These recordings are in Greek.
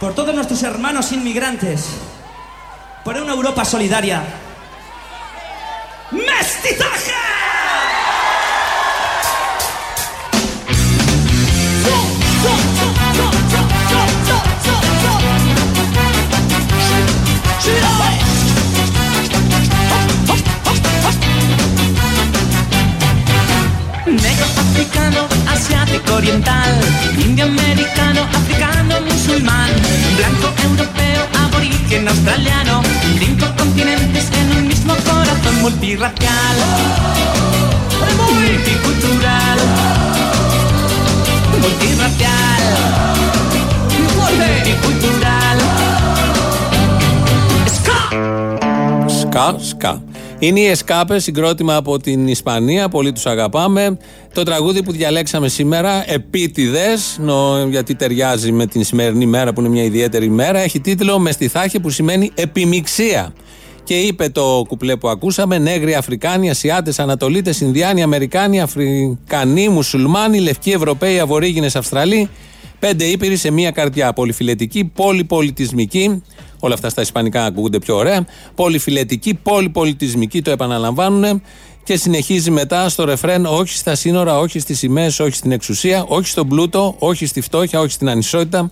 por todos nuestros hermanos inmigrantes, por una Europa solidaria. ¡Mestizaje! Negro, africano, asiático, oriental, indio, americano, africano, musulmán, blanco europeo, aborigen australiano, cinco continentes en un mismo corazón multirracial, multicultural, multirracial, multicultural. Ska, ska, ska. Είναι οι Εσκάπε, συγκρότημα από την Ισπανία. Πολύ τους αγαπάμε. Το τραγούδι που διαλέξαμε σήμερα, Επίτηδες, γιατί ταιριάζει με την σημερινή μέρα που είναι μια ιδιαίτερη μέρα, έχει τίτλο Με στη θάχη που σημαίνει επιμιξία. Και είπε το κουπλέ που ακούσαμε: Νέγροι, Αφρικάνοι, Ασιάτες, Ανατολίτες, Ινδιάνοι, Αμερικάνοι, Αφρικανοί, Μουσουλμάνοι, Λευκοί, Ευρωπαίοι, Αβορήγινες, Αυστραλοί. Πέντε ήπειροι σε μία καρδιά. Πολυφιλετική, πολυπολιτισμική. Όλα αυτά στα Ισπανικά ακούγονται πιο ωραία. Πολυφιλετική, πολυπολιτισμική, το επαναλαμβάνουν. Και συνεχίζει μετά στο ρεφρέν: Όχι στα σύνορα, όχι στις σημαίες, όχι στην εξουσία, όχι στον πλούτο, όχι στη φτώχεια, όχι στην ανισότητα.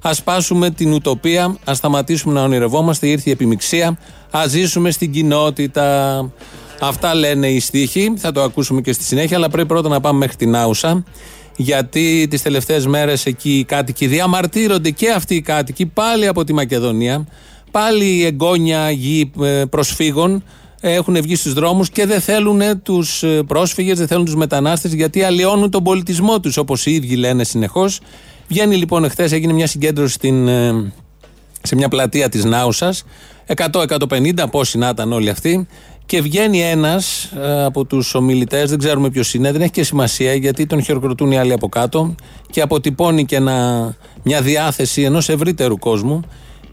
Α σπάσουμε την ουτοπία, ας σταματήσουμε να ονειρευόμαστε. Ήρθε η επιμηξία. Α ζήσουμε στην κοινότητα. Αυτά λένε οι στίχοι. Θα το ακούσουμε και στη συνέχεια. Αλλά πρέπει πρώτα να πάμε μέχρι την Άουσα. Γιατί τις τελευταίες μέρες εκεί οι κάτοικοι διαμαρτύρονται και αυτοί οι κάτοικοι πάλι από τη Μακεδονία. Πάλι οι εγγόνια γη ε, προσφύγων έχουν βγει στους δρόμους και δεν θέλουν τους πρόσφυγες, δεν θέλουν τους μετανάστες γιατί αλλοιώνουν τον πολιτισμό τους, όπως οι ίδιοι λένε συνεχώς. Βγαίνει λοιπόν εχθές, έγινε μια συγκέντρωση στην, ε, σε μια πλατεία της Νάουσας. 100-150, πόσοι να ήταν όλοι αυτοί. Και βγαίνει ένας από τους ομιλητές, δεν ξέρουμε ποιος είναι, δεν έχει και σημασία γιατί τον χειροκροτούν οι άλλοι από κάτω και αποτυπώνει και ένα, μια διάθεση ενός ευρύτερου κόσμου.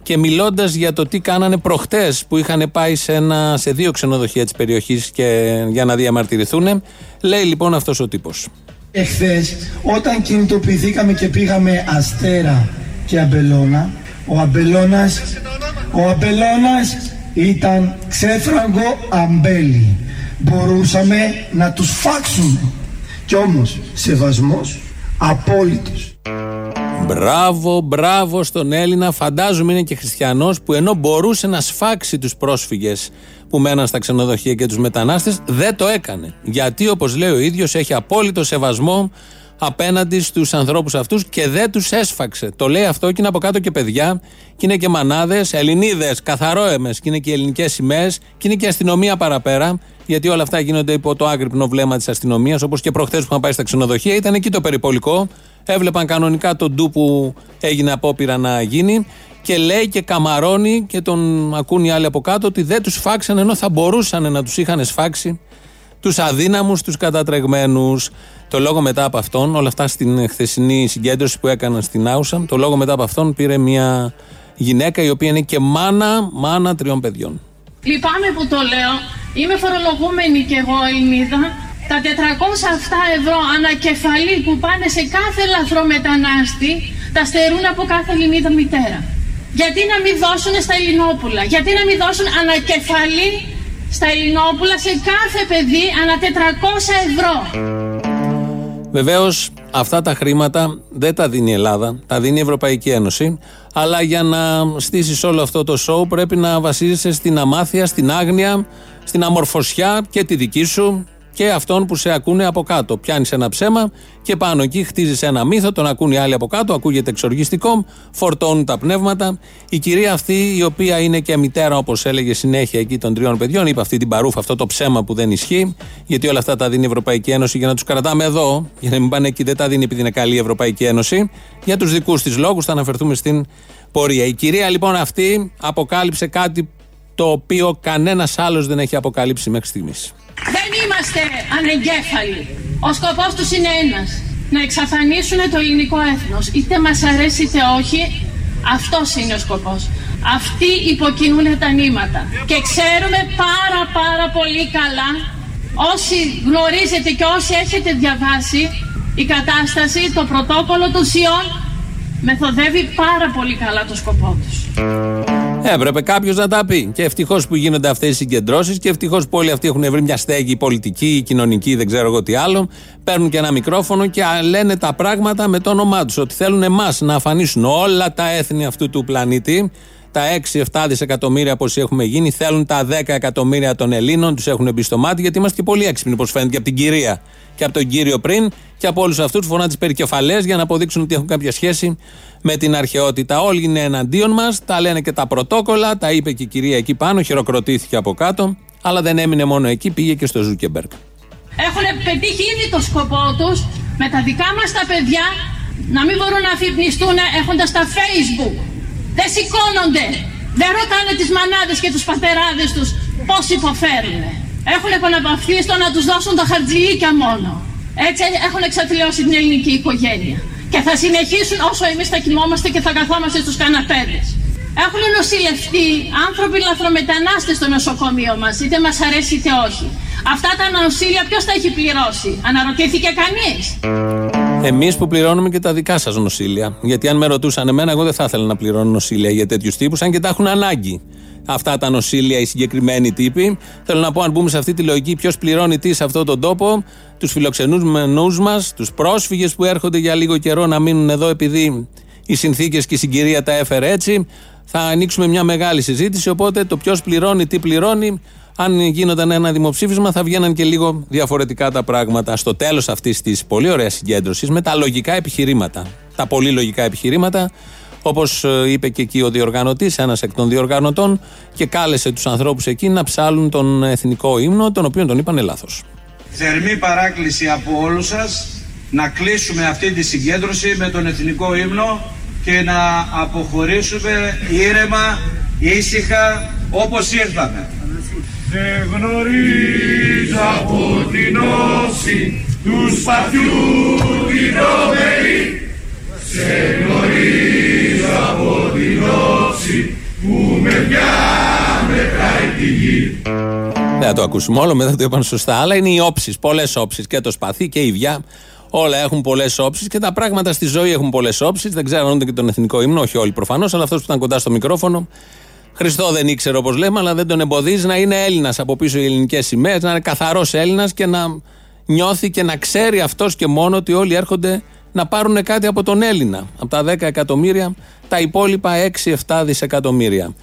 Και μιλώντας για το τι κάνανε προχτές που είχαν πάει σε, ένα, σε δύο ξενοδοχεία της περιοχής για να διαμαρτυρηθούν, λέει λοιπόν αυτός ο τύπος. Εχθές όταν κινητοποιηθήκαμε και πήγαμε Αστέρα και Αμπελώνα ο Αμπελώνας ο Αμπελώνας ήταν ξέφραγκο αμπέλι μπορούσαμε να τους φάξουμε κι όμως σεβασμός απόλυτος Μπράβο, μπράβο στον Έλληνα. Φαντάζομαι είναι και χριστιανός που ενώ μπορούσε να σφάξει τους πρόσφυγες που μέναν στα ξενοδοχεία και τους μετανάστες, δεν το έκανε. Γιατί, όπως λέει ο ίδιος, έχει απόλυτο σεβασμό απέναντι στους ανθρώπους αυτούς και δεν τους έσφαξε. Το λέει αυτό και είναι από κάτω και παιδιά, και είναι και μανάδες, Ελληνίδες, καθαρόεμε, και είναι και ελληνικές σημαίες, και είναι και αστυνομία παραπέρα. Γιατί όλα αυτά γίνονται υπό το άγρυπνο βλέμμα της αστυνομίας, όπως και προχθές που είχαν πάει στα ξενοδοχεία, ήταν εκεί το περιπολικό. Έβλεπαν κανονικά τον ντου που έγινε απόπειρα να γίνει και λέει και καμαρώνει και τον ακούν οι άλλοι από κάτω ότι δεν τους φάξαν ενώ θα μπορούσαν να τους είχαν σφάξει τους αδύναμους, τους κατατρεγμένους. Το λόγο μετά από αυτόν, όλα αυτά στην χθεσινή συγκέντρωση που έκαναν στην Άουσα, το λόγο μετά από αυτόν πήρε μια γυναίκα η οποία είναι και μάνα, μάνα τριών παιδιών. Λυπάμαι που το λέω. Είμαι φορολογούμενη κι εγώ Ελληνίδα. Τα 407 ευρώ ανακεφαλή που πάνε σε κάθε λαθρομετανάστη τα στερούν από κάθε Ελληνίδα μητέρα. Γιατί να μην δώσουν στα Ελληνόπουλα, γιατί να μην δώσουν ανακεφαλή στα Ελληνόπουλα σε κάθε παιδί ανά 400 ευρώ. Βεβαίως, αυτά τα χρήματα δεν τα δίνει η Ελλάδα, τα δίνει η Ευρωπαϊκή Ένωση. Αλλά για να στήσεις όλο αυτό το σοου πρέπει να βασίζεσαι στην αμάθεια, στην άγνοια, στην αμορφωσιά και τη δική σου και αυτών που σε ακούνε από κάτω. Πιάνεις ένα ψέμα και πάνω εκεί χτίζεις ένα μύθο, τον ακούν οι άλλοι από κάτω, ακούγεται εξοργιστικό, φορτώνουν τα πνεύματα. Η κυρία αυτή, η οποία είναι και μητέρα, όπως έλεγε συνέχεια εκεί των τριών παιδιών, είπε αυτή την παρούφα, αυτό το ψέμα που δεν ισχύει, γιατί όλα αυτά τα δίνει η Ευρωπαϊκή Ένωση για να τους κρατάμε εδώ, για να μην πάνε εκεί, δεν τα δίνει επειδή είναι καλή η Ευρωπαϊκή Ένωση. Για τους δικούς της λόγους θα αναφερθούμε στην πορεία. Η κυρία λοιπόν αυτή αποκάλυψε κάτι το οποίο κανένας άλλος δεν έχει αποκαλύψει μέχρι στιγμής. Δεν είμαστε ανεγκέφαλοι. Ο σκοπός τους είναι ένας. Να εξαφανίσουν το ελληνικό έθνος. Είτε μας αρέσει είτε όχι, αυτός είναι ο σκοπός. Αυτοί υποκινούν τα νήματα. Και ξέρουμε πάρα πάρα πολύ καλά, όσοι γνωρίζετε και όσοι έχετε διαβάσει, η κατάσταση, το πρωτόκολλο του ΣΥΟΝ μεθοδεύει πάρα πολύ καλά το σκοπό τους. Έπρεπε κάποιος να τα πει. Και ευτυχώς που γίνονται αυτές οι συγκεντρώσεις και ευτυχώς που όλοι αυτοί έχουν βρει μια στέγη πολιτική, κοινωνική, δεν ξέρω εγώ τι άλλο. Παίρνουν και ένα μικρόφωνο και λένε τα πράγματα με το όνομά τους. Ότι θέλουν εμάς να αφανίσουν όλα τα έθνη αυτού του πλανήτη. Τα 6-7 δισεκατομμύρια όπω έχουμε γίνει θέλουν τα 10 εκατομμύρια των Ελλήνων, τους έχουν μπει στο μάτι γιατί είμαστε και πολύ έξυπνοι, όπως φαίνεται και από την κυρία και από τον κύριο πριν και από όλους αυτούς φοράν τις περικεφαλαίες για να αποδείξουν ότι έχουν κάποια σχέση με την αρχαιότητα. Όλοι είναι εναντίον μας, τα λένε και τα πρωτόκολλα, τα είπε και η κυρία εκεί πάνω, χειροκροτήθηκε από κάτω, αλλά δεν έμεινε μόνο εκεί, πήγε και στο Ζούκερμπεργκ. Έχουν πετύχει ήδη το σκοπό τους με τα δικά μας τα παιδιά να μην μπορούν να αφυπνιστούν έχοντας τα Facebook. Δεν σηκώνονται. Δεν ρωτάνε τις μανάδες και τους πατεράδες τους πώς υποφέρουν. Έχουν επαναπαυθεί στο να τους δώσουν τα χαρτζηλίκια μόνο. Έτσι έχουν εξαθλιώσει την ελληνική οικογένεια. Και θα συνεχίσουν όσο εμείς θα κοιμόμαστε και θα καθόμαστε στους καναπέδες. Έχουν νοσηλευτεί άνθρωποι λαθρομετανάστες στο νοσοκομείο μας, είτε μας αρέσει είτε όχι. Αυτά τα νοσήλια ποιος τα έχει πληρώσει, αναρωτήθηκε κανείς. Εμείς που πληρώνουμε και τα δικά σας νοσήλια. Γιατί αν με ρωτούσαν εμένα, εγώ δεν θα ήθελα να πληρώνω νοσήλια για τέτοιους τύπους, αν και τα έχουν ανάγκη αυτά τα νοσήλια οι συγκεκριμένοι τύποι. Θέλω να πω, αν μπούμε σε αυτή τη λογική, ποιος πληρώνει τι σε αυτόν τον τόπο, τους φιλοξενούμενους μας, τους πρόσφυγες που έρχονται για λίγο καιρό να μείνουν εδώ επειδή οι συνθήκες και η συγκυρία τα έφερε έτσι. Θα ανοίξουμε μια μεγάλη συζήτηση. Οπότε το ποιος πληρώνει, τι πληρώνει, αν γίνονταν ένα δημοψήφισμα, θα βγαίναν και λίγο διαφορετικά τα πράγματα. Στο τέλος αυτής της πολύ ωραία συγκέντρωσης, με τα λογικά επιχειρήματα. Τα πολύ λογικά επιχειρήματα Όπως ε, είπε και εκεί ο διοργανωτής, ένας εκ των διοργανωτών, και κάλεσε τους ανθρώπους εκεί να ψάλουν τον εθνικό ύμνο, τον οποίο τον είπαν λάθος. Θερμή παράκληση από όλους σας να κλείσουμε αυτή τη συγκέντρωση με τον εθνικό ύμνο και να αποχωρήσουμε ήρεμα, ήσυχα, όπως ήρθαμε. Δεν γνωρίζω από την όση του σπαθιού την σε γνωρίζω από την όψη που με πια μετράει τη γη. Δεν θα το ακούσουμε όλο, μετά το είπαν σωστά. Αλλά είναι οι όψεις, πολλές όψεις. Και το σπαθί και η βιά. Όλα έχουν πολλές όψεις και τα πράγματα στη ζωή έχουν πολλές όψεις. Δεν ξέρω αν και τον εθνικό ύμνο, όχι όλοι προφανώς, αλλά αυτός που ήταν κοντά στο μικρόφωνο. Χριστό δεν ήξερε όπως λέμε, αλλά δεν τον εμποδίζει να είναι Έλληνας από πίσω οι ελληνικές σημαίες, να είναι καθαρός Έλληνας και να νιώθει και να ξέρει αυτός και μόνο ότι όλοι έρχονται να πάρουν κάτι από τον Έλληνα. Από τα 10 εκατομμύρια, τα υπόλοιπα 6-7 δισεκατομμύρια.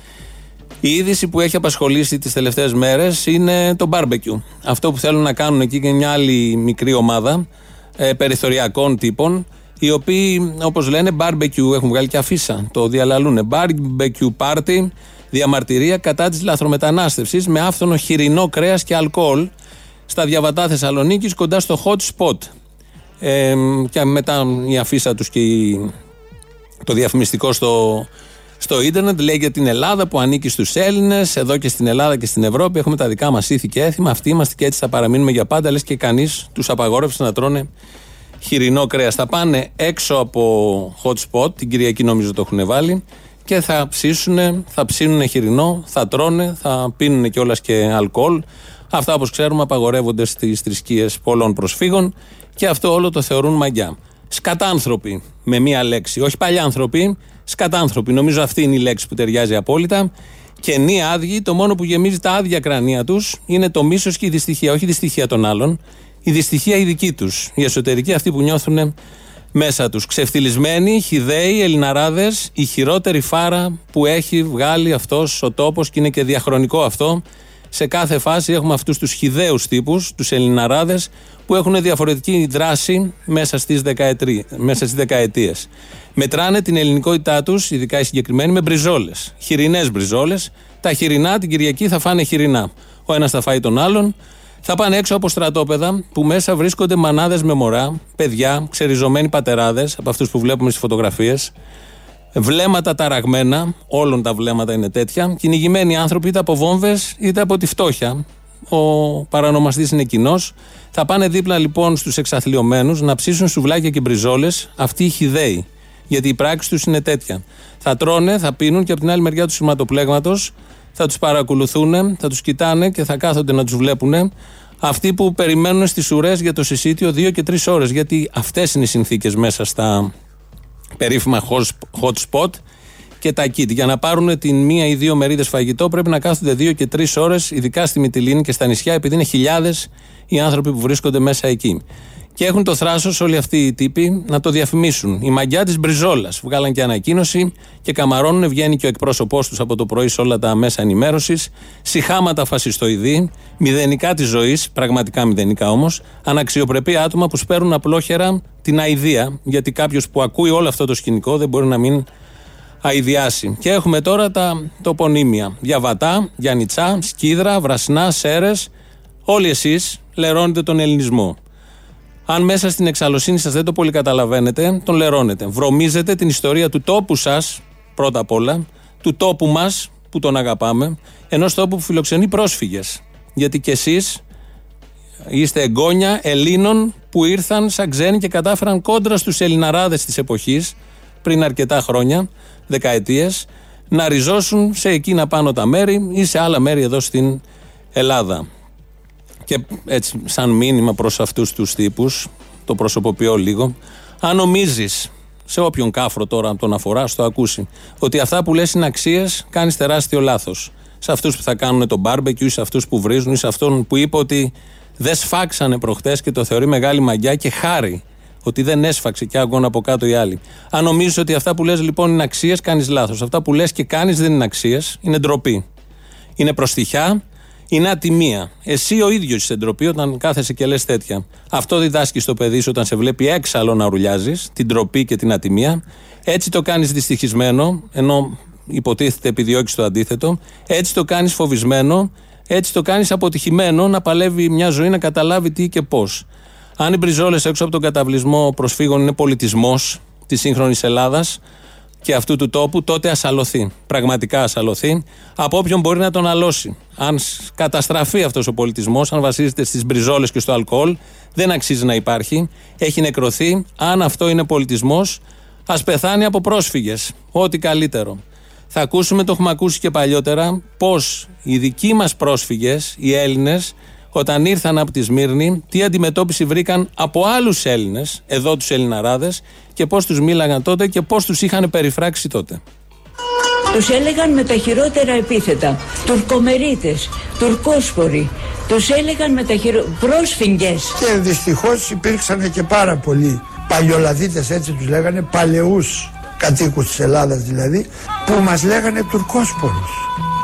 Η είδηση που έχει απασχολήσει τις τελευταίες μέρες είναι το barbecue. Αυτό που θέλουν να κάνουν εκεί και μια άλλη μικρή ομάδα ε, περιθωριακών τύπων, οι οποίοι, όπως λένε, barbecue έχουν βγάλει και αφίσα. Το διαλαλούν. Barbecue party, διαμαρτυρία κατά της λαθρομετανάστευσης με άφθονο χοιρινό κρέας και αλκοόλ στα διαβατά Θεσσαλονίκης κοντά στο hot spot. Ε, και μετά η αφίσα τους και το διαφημιστικό στο, στο ίντερνετ λέει για την Ελλάδα που ανήκει στους Έλληνες εδώ και στην Ελλάδα και στην Ευρώπη έχουμε τα δικά μας ήθη και έθιμα αυτοί είμαστε και έτσι θα παραμείνουμε για πάντα λες και κανείς τους απαγόρευσε να τρώνε χοιρινό κρέας θα πάνε έξω από hot spot την Κυριακή νομίζω το έχουν βάλει και θα ψήσουν, θα ψήνουν χοιρινό, θα τρώνε, θα πίνουν κιόλας και αλκοόλ. Αυτά όπως ξέρουμε απαγορεύονται στις θρησκείες πολλών προσφύγων και αυτό όλο το θεωρούν μαγιά. Σκατάνθρωποι, με μία λέξη. Όχι παλιάνθρωποι, σκατάνθρωποι. Νομίζω αυτή είναι η λέξη που ταιριάζει απόλυτα. Και νη άδειοι, το μόνο που γεμίζει τα άδεια κρανία τους είναι το μίσος και η δυστυχία. Όχι η δυστυχία των άλλων, η δυστυχία η δική τους. Η εσωτερική αυτή που νιώθουν μέσα τους. Ξεφτυλισμένοι, χιδαίοι, ελληναράδες, η χειρότερη φάρα που έχει βγάλει αυτός ο τόπος και είναι και διαχρονικό αυτό. Σε κάθε φάση έχουμε αυτούς τους χιδαίους τύπους, τους Ελληναράδες, που έχουν διαφορετική δράση μέσα στις δεκαετίες. Μετράνε την ελληνικότητά τους, ειδικά οι συγκεκριμένοι, με μπριζόλες. Χοιρινές μπριζόλες. Τα χοιρινά την Κυριακή θα φάνε χοιρινά. Ο ένας θα φάει τον άλλον. Θα πάνε έξω από στρατόπεδα που μέσα βρίσκονται μανάδες με μωρά, παιδιά, ξεριζωμένοι πατεράδες, από αυτούς που βλέπουμε στις φωτογραφίες. Βλέμματα ταραγμένα, όλων τα βλέμματα είναι τέτοια. Κυνηγημένοι άνθρωποι είτε από βόμβες είτε από τη φτώχεια. Ο παρανομαστής είναι κοινός. Θα πάνε δίπλα λοιπόν στους εξαθλειωμένους να ψήσουν σουβλάκια και μπριζόλες αυτοί οι χιδαίοι. Γιατί η πράξη τους είναι τέτοια. Θα τρώνε, θα πίνουν και από την άλλη μεριά του σηματοπλέγματος θα τους παρακολουθούν, θα τους κοιτάνε και θα κάθονται να τους βλέπουν. Αυτοί που περιμένουν στις ουρές για το συσίτιο δύο και τρεις ώρες. Γιατί αυτές είναι οι συνθήκες μέσα στα περίφημα hot spot και τα kit. Για να πάρουν την μία ή δύο μερίδες φαγητό πρέπει να κάθονται δύο και τρεις ώρες, ειδικά στη Μυτιλίνη και στα νησιά, επειδή είναι χιλιάδες οι άνθρωποι που βρίσκονται μέσα εκεί. Και έχουν το θράσος όλοι αυτοί οι τύποι να το διαφημίσουν. Η μαγιά της Μπριζόλας. Βγάλαν και ανακοίνωση και καμαρώνουν. Βγαίνει και ο εκπρόσωπός τους από το πρωί σε όλα τα μέσα ενημέρωσης. Συχάματα φασιστοειδή. Μηδενικά της ζωής, πραγματικά μηδενικά όμως. Αναξιοπρεπή άτομα που σπέρουν απλόχερα την αηδία. Γιατί κάποιος που ακούει όλο αυτό το σκηνικό δεν μπορεί να μην αηδιάσει. Και έχουμε τώρα τα τοπονύμια. Διαβατά, Γιάννητσά, Σκίδρα, Βρασνά, Σέρες. Όλοι εσείς λερώνετε τον ελληνισμό. Αν μέσα στην εξαλωσύνη σας δεν το πολύ καταλαβαίνετε, τον λερώνετε. Βρωμίζετε την ιστορία του τόπου σας, πρώτα απ' όλα, του τόπου μας, που τον αγαπάμε, ενός τόπου που φιλοξενεί πρόσφυγες. Γιατί κι εσείς είστε εγγόνια Ελλήνων που ήρθαν σαν ξένοι και κατάφεραν κόντρα στους Ελληναράδες της εποχής, πριν αρκετά χρόνια, δεκαετίες, να ριζώσουν σε εκείνα πάνω τα μέρη ή σε άλλα μέρη εδώ στην Ελλάδα. Και έτσι, σαν μήνυμα προς αυτούς τους τύπους, το προσωποποιώ λίγο, αν νομίζεις σε όποιον κάφρο τώρα τον αφοράς, στο ακούσει, ότι αυτά που λες είναι αξίες, κάνεις τεράστιο λάθος. Σε αυτούς που θα κάνουν τον μπάρμπεκιου, σε αυτούς που βρίζουν, ή σε αυτόν που είπε ότι δεν σφάξανε προχτές και το θεωρεί μεγάλη μαγιά και χάρη ότι δεν έσφαξε και άγκον από κάτω οι άλλοι. Αν νομίζεις ότι αυτά που λες λοιπόν είναι αξίες, κάνεις λάθος. Αυτά που λες και κάνεις δεν είναι αξίες, είναι ντροπή. Είναι προστιχιά, είναι ατιμία. Εσύ ο ίδιος είσαι ντροπή όταν κάθεσαι και λες τέτοια. Αυτό διδάσκεις στο παιδί σου όταν σε βλέπει έξαλλο να ρουλιάζεις, την ντροπή και την ατιμία. Έτσι το κάνεις δυστυχισμένο, ενώ υποτίθεται επιδιώκεις το αντίθετο. Έτσι το κάνεις φοβισμένο. Έτσι το κάνεις αποτυχημένο να παλεύει μια ζωή να καταλάβει τι και πώς. Αν οι μπριζόλες έξω από τον καταβλισμό προσφύγων είναι πολιτισμός της σύγχρονης Ελλάδας, και αυτού του τόπου, τότε ασαλωθεί. Πραγματικά ασαλωθεί από όποιον μπορεί να τον αλώσει. Αν καταστραφεί αυτός ο πολιτισμός, αν βασίζεται στις μπριζόλες και στο αλκοόλ, δεν αξίζει να υπάρχει. Έχει νεκρωθεί. Αν αυτό είναι πολιτισμός, ας πεθάνει από πρόσφυγες. Ό,τι καλύτερο. Θα ακούσουμε, το έχουμε ακούσει και παλιότερα, πώς οι δικοί μας πρόσφυγες, οι Έλληνες, όταν ήρθαν από τη Σμύρνη, τι αντιμετώπιση βρήκαν από άλλους Έλληνες, εδώ τους Ελληναράδες, και πώς τους μίλαγαν τότε και πώς τους είχαν περιφράξει τότε. Τους έλεγαν με τα χειρότερα επίθετα. Τουρκομερίτες, τουρκόσποροι. Τους έλεγαν με τα χειρότερα. πρόσφυγε. Και δυστυχώς υπήρξαν και πάρα πολλοί παλιολαδίτε, έτσι τους λέγανε, παλαιούς κατοίκους της Ελλάδας δηλαδή, που μας λέγανε τουρκόσπορους.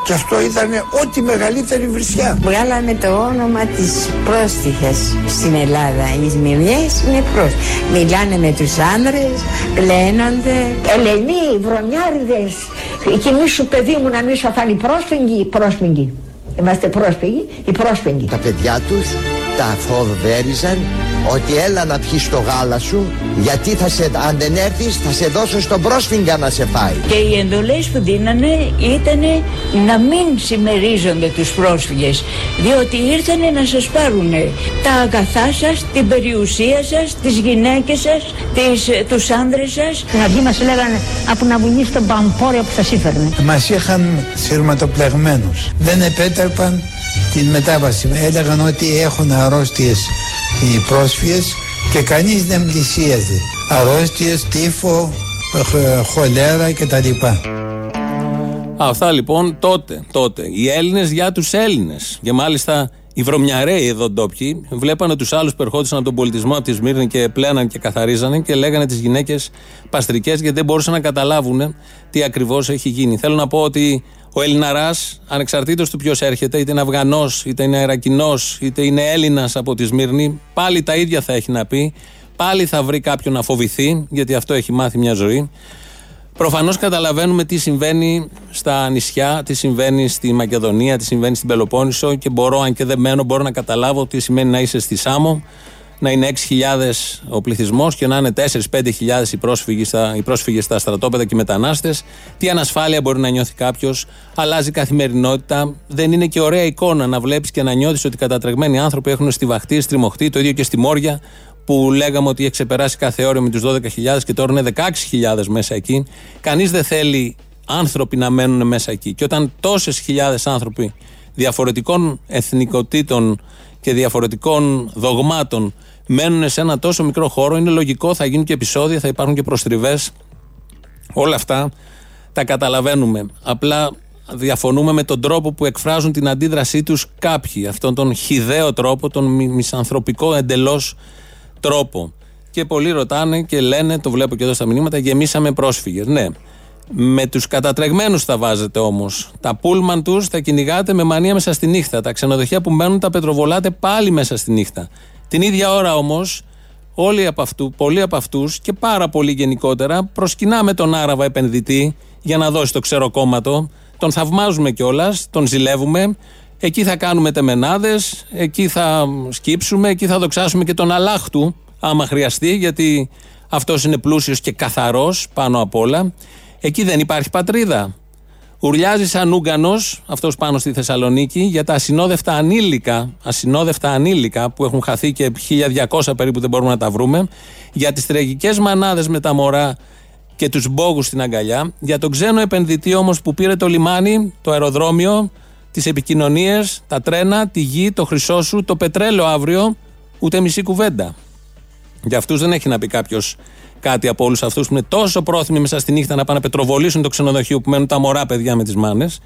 Και αυτό ήταν ό,τι μεγαλύτερη βρισιά. Βγάλαμε το όνομα της πρόστιχας στην Ελλάδα. Οι Σμυρνιές είναι πρόστιχες. Μιλάνε με τους άνδρες, πλένονται. Ελενοί, βρωμιάριδες. Και μη σου παιδί μου να μην σου φάνει πρόσφυγοι, πρόσφυγοι. Είμαστε πρόσφυγοι, οι πρόσφυγοι. Τα παιδιά τους τα φοβέριζαν ότι έλα να πιεις το γάλα σου γιατί θα σε, αν δεν έρθεις θα σε δώσω στον πρόσφυγγα να σε φάει. Και οι εντολές που δίνανε ήταν να μην συμμερίζονται τους πρόσφυγες διότι ήρθανε να σας πάρουν τα αγαθά σας, την περιουσία σας, τις γυναίκες σας, τις, τους άνδρες σας. Στην αρχή μας λέγανε από να βουνήσει τον παμπόρια που σας ήφερνε. Μας είχαν σειρματοπλεγμένους. Δεν επέτρεπαν την μετάβαση. Έλεγαν ότι έχουν αρρώστιες οι πρόσφυγες και κανείς δεν πλησίαζε. Αρρώστιες, τύφο, χολέρα κτλ. Αυτά λοιπόν τότε, τότε. Οι Έλληνες για τους Έλληνες. Και μάλιστα οι βρωμιαρέοι εδώ ντόπιοι βλέπανε τους άλλους που ερχόντουσαν από τον πολιτισμό από τη Σμύρνη και πλέναν και καθαρίζανε και λέγανε τις γυναίκες παστρικές γιατί δεν μπορούσαν να καταλάβουν τι ακριβώς έχει γίνει. Θέλω να πω ότι ο Ελληναρά, ανεξαρτήτως του ποιος έρχεται, είτε είναι Αφγανός, είτε είναι Ιρακινός, είτε είναι Έλληνας από τη Σμύρνη, πάλι τα ίδια θα έχει να πει. Πάλι θα βρει κάποιον να φοβηθεί, γιατί αυτό έχει μάθει μια ζωή. Προφανώς καταλαβαίνουμε τι συμβαίνει στα νησιά, τι συμβαίνει στη Μακεδονία, τι συμβαίνει στην Πελοπόννησο και μπορώ, αν και δεν μένω, μπορώ να καταλάβω τι σημαίνει να είσαι στη Σάμο, να είναι 6.000 ο πληθυσμός και να είναι 4-5.000 οι πρόσφυγες στα, οι πρόσφυγες στα στρατόπεδα και οι μετανάστες. Τι ανασφάλεια μπορεί να νιώθει κάποιος; Αλλάζει η καθημερινότητα. Δεν είναι και ωραία εικόνα να βλέπεις και να νιώθεις ότι κατατρεγμένοι άνθρωποι έχουν στιβαχτεί, στριμωχτεί, το ίδιο και στη Μόρια που λέγαμε ότι έχει ξεπεράσει κάθε όριο με τους 12.000 και τώρα είναι 16.000 μέσα εκεί. Κανείς δεν θέλει άνθρωποι να μένουν μέσα εκεί. Και όταν τόσες χιλιάδες άνθρωποι διαφορετικών εθνικοτήτων και διαφορετικών δογμάτων μένουν σε ένα τόσο μικρό χώρο, είναι λογικό, θα γίνουν και επεισόδια, θα υπάρχουν και προστριβές Όλα αυτά τα καταλαβαίνουμε. Απλά διαφωνούμε με τον τρόπο που εκφράζουν την αντίδρασή τους κάποιοι. Αυτόν τον χιδαίο τρόπο, τον μισανθρωπικό εντελώς τρόπο. Και πολλοί ρωτάνε και λένε, το βλέπω και εδώ στα μηνύματα, γεμίσαμε πρόσφυγες. Ναι. Με τους κατατρεγμένους θα βάζετε όμως. Τα πούλμαν τους θα κυνηγάτε με μανία μέσα στη νύχτα. Τα ξενοδοχεία που μένουν τα πετροβολάτε πάλι μέσα στη νύχτα. Την ίδια ώρα όμως, όλοι από αυτού, πολλοί από αυτούς και πάρα πολύ γενικότερα προσκυνάμε τον Άραβα επενδυτή για να δώσει το ξεροκόμματο. Τον θαυμάζουμε κιόλας, τον ζηλεύουμε. Εκεί θα κάνουμε τεμενάδες, εκεί θα σκύψουμε, εκεί θα δοξάσουμε και τον Αλάχτου, άμα χρειαστεί, γιατί αυτός είναι πλούσιος και καθαρός πάνω απ' όλα. Εκεί δεν υπάρχει πατρίδα. Ουρλιάζει σαν Ούγκανο, αυτός πάνω στη Θεσσαλονίκη, για τα ασυνόδευτα ανήλικα, ασυνόδευτα ανήλικα που έχουν χαθεί και 1200 περίπου δεν μπορούμε να τα βρούμε, για τις τραγικές μανάδες με τα μωρά και τους μπόγους στην αγκαλιά, για τον ξένο επενδυτή όμως που πήρε το λιμάνι, το αεροδρόμιο, τις επικοινωνίες, τα τρένα, τη γη, το χρυσό σου, το πετρέλαιο αύριο, ούτε μισή κουβέντα. Για αυτούς δεν έχει να πει κάποιος κάτι από όλους αυτούς που είναι τόσο πρόθυμοι μέσα στη νύχτα να πάνε να πετροβολήσουν το ξενοδοχείο που μένουν τα μωρά παιδιά με τις μάνες.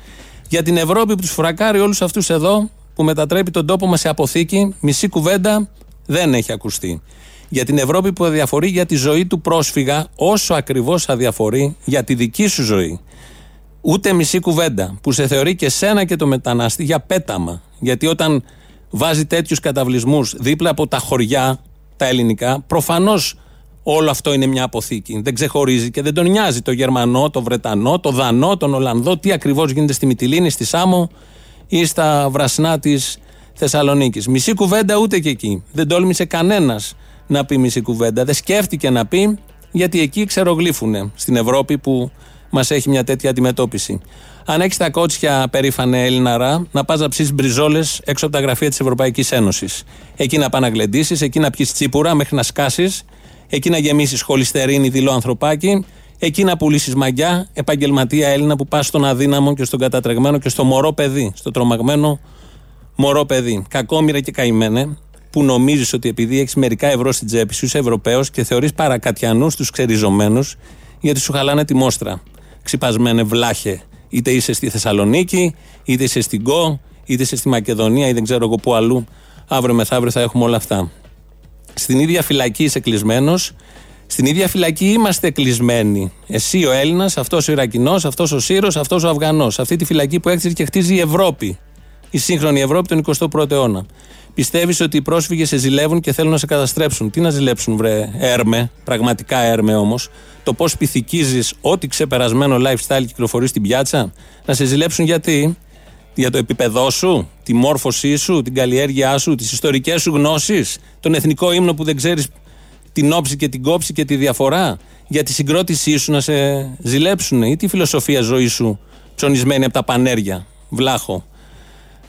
Για την Ευρώπη που τους φρακάρει όλους αυτούς εδώ, που μετατρέπει τον τόπο μας σε αποθήκη, μισή κουβέντα δεν έχει ακουστεί. Για την Ευρώπη που αδιαφορεί για τη ζωή του πρόσφυγα, όσο ακριβώς αδιαφορεί για τη δική σου ζωή. Ούτε μισή κουβέντα που σε θεωρεί και σένα και το μετανάστη για πέταμα. Γιατί όταν βάζει τέτοιους καταβλισμούς δίπλα από τα χωριά, τα ελληνικά, προφανώς όλο αυτό είναι μια αποθήκη. Δεν ξεχωρίζει και δεν τον νοιάζει το Γερμανό, το Βρετανό, το Δανό, τον Ολλανδό, τι ακριβώς γίνεται στη Μυτιλίνη, στη Σάμο ή στα βρασνά της Θεσσαλονίκης. Μισή κουβέντα ούτε και εκεί. Δεν τόλμησε κανένας να πει μισή κουβέντα. Δεν σκέφτηκε να πει, γιατί εκεί ξερογλύφουνε στην Ευρώπη που μας έχει μια τέτοια αντιμετώπιση. Αν έχεις τα κότσια περήφανε Ελληναρά, να πας να ψήσεις μπριζόλες έξω από τα γραφεία της Ευρωπαϊκής Ένωσης. Εκεί να πά να γλεντήσεις, εκεί να πιεις τσίπουρα μέχρι να σκάσεις, εκεί να γεμίσεις χολυστερίνη δειλό ανθρωπάκι, εκεί να πουλήσεις μαγιά, επαγγελματία Έλληνα που πας στον αδύναμο και στον κατατρεγμένο και στο μωρό παιδί, στο τρομαγμένο μωρό παιδί. Κακόμοιρα και καημένε, που νομίζεις ότι επειδή έχεις μερικά ευρώ στην τσέπη σου, είσαι Ευρωπαίος και θεωρείς παρακατιανούς τους ξεριζωμένους, γιατί σου χαλάνε τη μόστρα. Ξυπασμένε βλάχε. Είτε είσαι στη Θεσσαλονίκη, είτε είσαι στην Κο, είτε είσαι στη Μακεδονία ή δεν ξέρω εγώ πού αλλού. Αύριο μεθαύριο θα έχουμε όλα αυτά. Στην ίδια φυλακή είσαι κλεισμένος. Στην ίδια φυλακή είμαστε κλεισμένοι. Εσύ ο Έλληνας, αυτός ο Ιρακινός, αυτός ο Σύρος, αυτός ο Αφγανός. Αυτή τη φυλακή που έκτιζε και χτίζει η Ευρώπη. Η σύγχρονη Ευρώπη τον 21ο αιώνα. Πιστεύεις ότι οι πρόσφυγες σε ζηλεύουν και θέλουν να σε καταστρέψουν. Τι να ζηλέψουν, βρε, έρμε, πραγματικά έρμε όμως. Το πώς πυθικίζεις ό,τι ξεπερασμένο lifestyle κυκλοφορεί στην πιάτσα. Να σε ζηλέψουν γιατί; Για το επίπεδό σου, τη μόρφωσή σου, την καλλιέργειά σου, τις ιστορικές σου γνώσεις, τον εθνικό ύμνο που δεν ξέρεις την όψη και την κόψη και τη διαφορά. Για τη συγκρότησή σου να σε ζηλέψουν ή τη φιλοσοφία ζωή σου ψωνισμένη από τα πανέρια. Βλάχο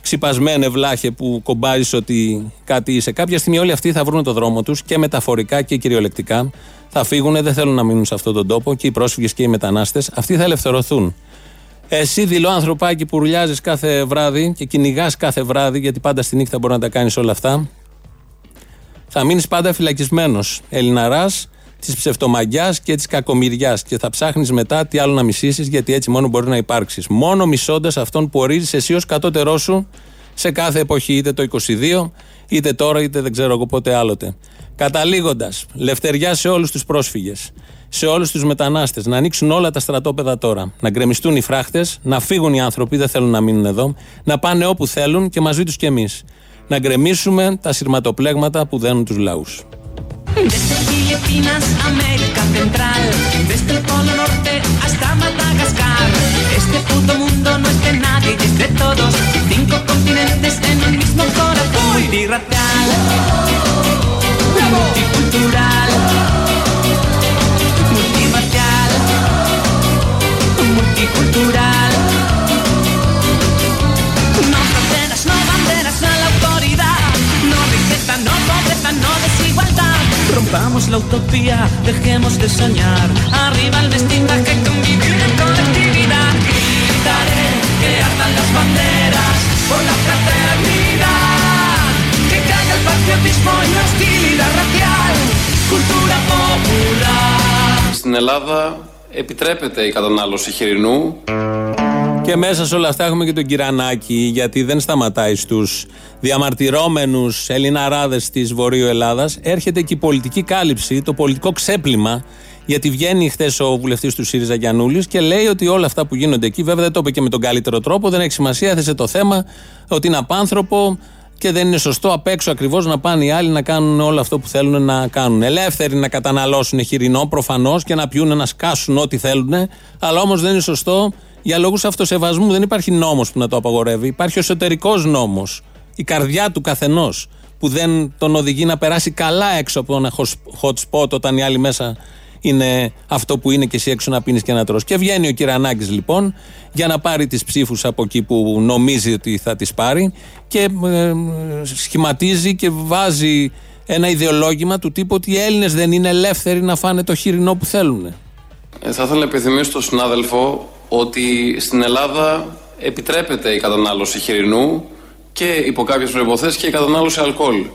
ξυπασμένε βλάχε που κομπάζεις ότι κάτι είσαι. Κάποια στιγμή όλοι αυτοί θα βρουν το δρόμο τους και μεταφορικά και κυριολεκτικά. Θα φύγουν, δεν θέλουν να μείνουν σε αυτόν τον τόπο και οι πρόσφυγες και οι μετανάστες. Αυτοί θα ελευθερωθούν. Εσύ, δηλώ ανθρωπάκι που ρουλιάζεις κάθε βράδυ και κυνηγάς κάθε βράδυ, γιατί πάντα στη νύχτα μπορεί να τα κάνεις όλα αυτά, θα μείνεις πάντα φυλακισμένος. Ελληναράς της ψευτομαγιάς και της κακομοιριάς. Και θα ψάχνεις μετά τι άλλο να μισήσεις, γιατί έτσι μόνο μπορεί να υπάρξεις. Μόνο μισώντας αυτόν που ορίζεις εσύ ως κατώτερό σου σε κάθε εποχή, είτε το 22, είτε τώρα, είτε δεν ξέρω εγώ πότε άλλοτε. Καταλήγοντας, λευτεριά σε όλους τους πρόσφυγες, σε όλους τους μετανάστες, να ανοίξουν όλα τα στρατόπεδα τώρα, να γκρεμιστούν οι φράχτες, να φύγουν οι άνθρωποι, δεν θέλουν να μείνουν εδώ, να πάνε όπου θέλουν και μαζί τους κι εμείς. Να γκρεμίσουμε τα σειρματοπλέγματα που δένουν τους λαούς. Desde Filipinas, América Central, desde el Polo Norte hasta Madagascar. Este puto mundo no es de nadie, es de todos. Cinco continentes en un mismo corazón. Multirracial, multicultural, multirracial, multicultural. No fronteras, no banderas, no la autoridad. No riqueza, no pobreza, no desigualdad. Rompamos la utopía, dejemos de soñar. Arriba el destinaje, convivir en colectividad. Gritaré que ardan las banderas por la caiga el patriotismo y la hostilidad racial. Cultura popular. Στην Ελλάδα επιτρέπεται η κατανάλωση χοιρινού. Και μέσα σε όλα αυτά έχουμε και τον Κυρανάκη, γιατί δεν σταματάει στους διαμαρτυρόμενους Ελληναράδες της Βορείου Ελλάδας. Έρχεται και η πολιτική κάλυψη, το πολιτικό ξέπλυμα, γιατί βγαίνει χθες ο βουλευτής του ΣΥΡΙΖΑ Γιανούλης και λέει ότι όλα αυτά που γίνονται εκεί, βέβαια δεν το είπε και με τον καλύτερο τρόπο, δεν έχει σημασία, έθεσε το θέμα ότι είναι απάνθρωπο και δεν είναι σωστό απ' έξω ακριβώς να πάνε οι άλλοι να κάνουν όλο αυτό που θέλουν να κάνουν. Ελεύθεροι να καταναλώσουν χοιρινό προφανώς και να πιούν, να σκάσουν ό,τι θέλουν, αλλά όμως δεν είναι σωστό για λόγους αυτοσεβασμού. Δεν υπάρχει νόμος που να το απαγορεύει. Υπάρχει ο εσωτερικός νόμος. Η καρδιά του καθενός που δεν τον οδηγεί να περάσει καλά έξω από ένα hot spot όταν οι άλλοι μέσα είναι αυτό που είναι και εσύ έξω να πίνεις και να τρως. Και βγαίνει ο Κυρανάκης λοιπόν για να πάρει τις ψήφους από εκεί που νομίζει ότι θα τις πάρει και ε, σχηματίζει και βάζει ένα ιδεολόγημα του τύπου ότι οι Έλληνες δεν είναι ελεύθεροι να φάνε το χοιρινό που θέλουν. Ε, θα ήθελα να επιθυμίσω στον συνάδελφο ότι στην Ελλάδα επιτρέπεται η κατανάλωση χοιρινού και υπό κάποιες προποθέσει και η κατανάλωση αλκοόλ.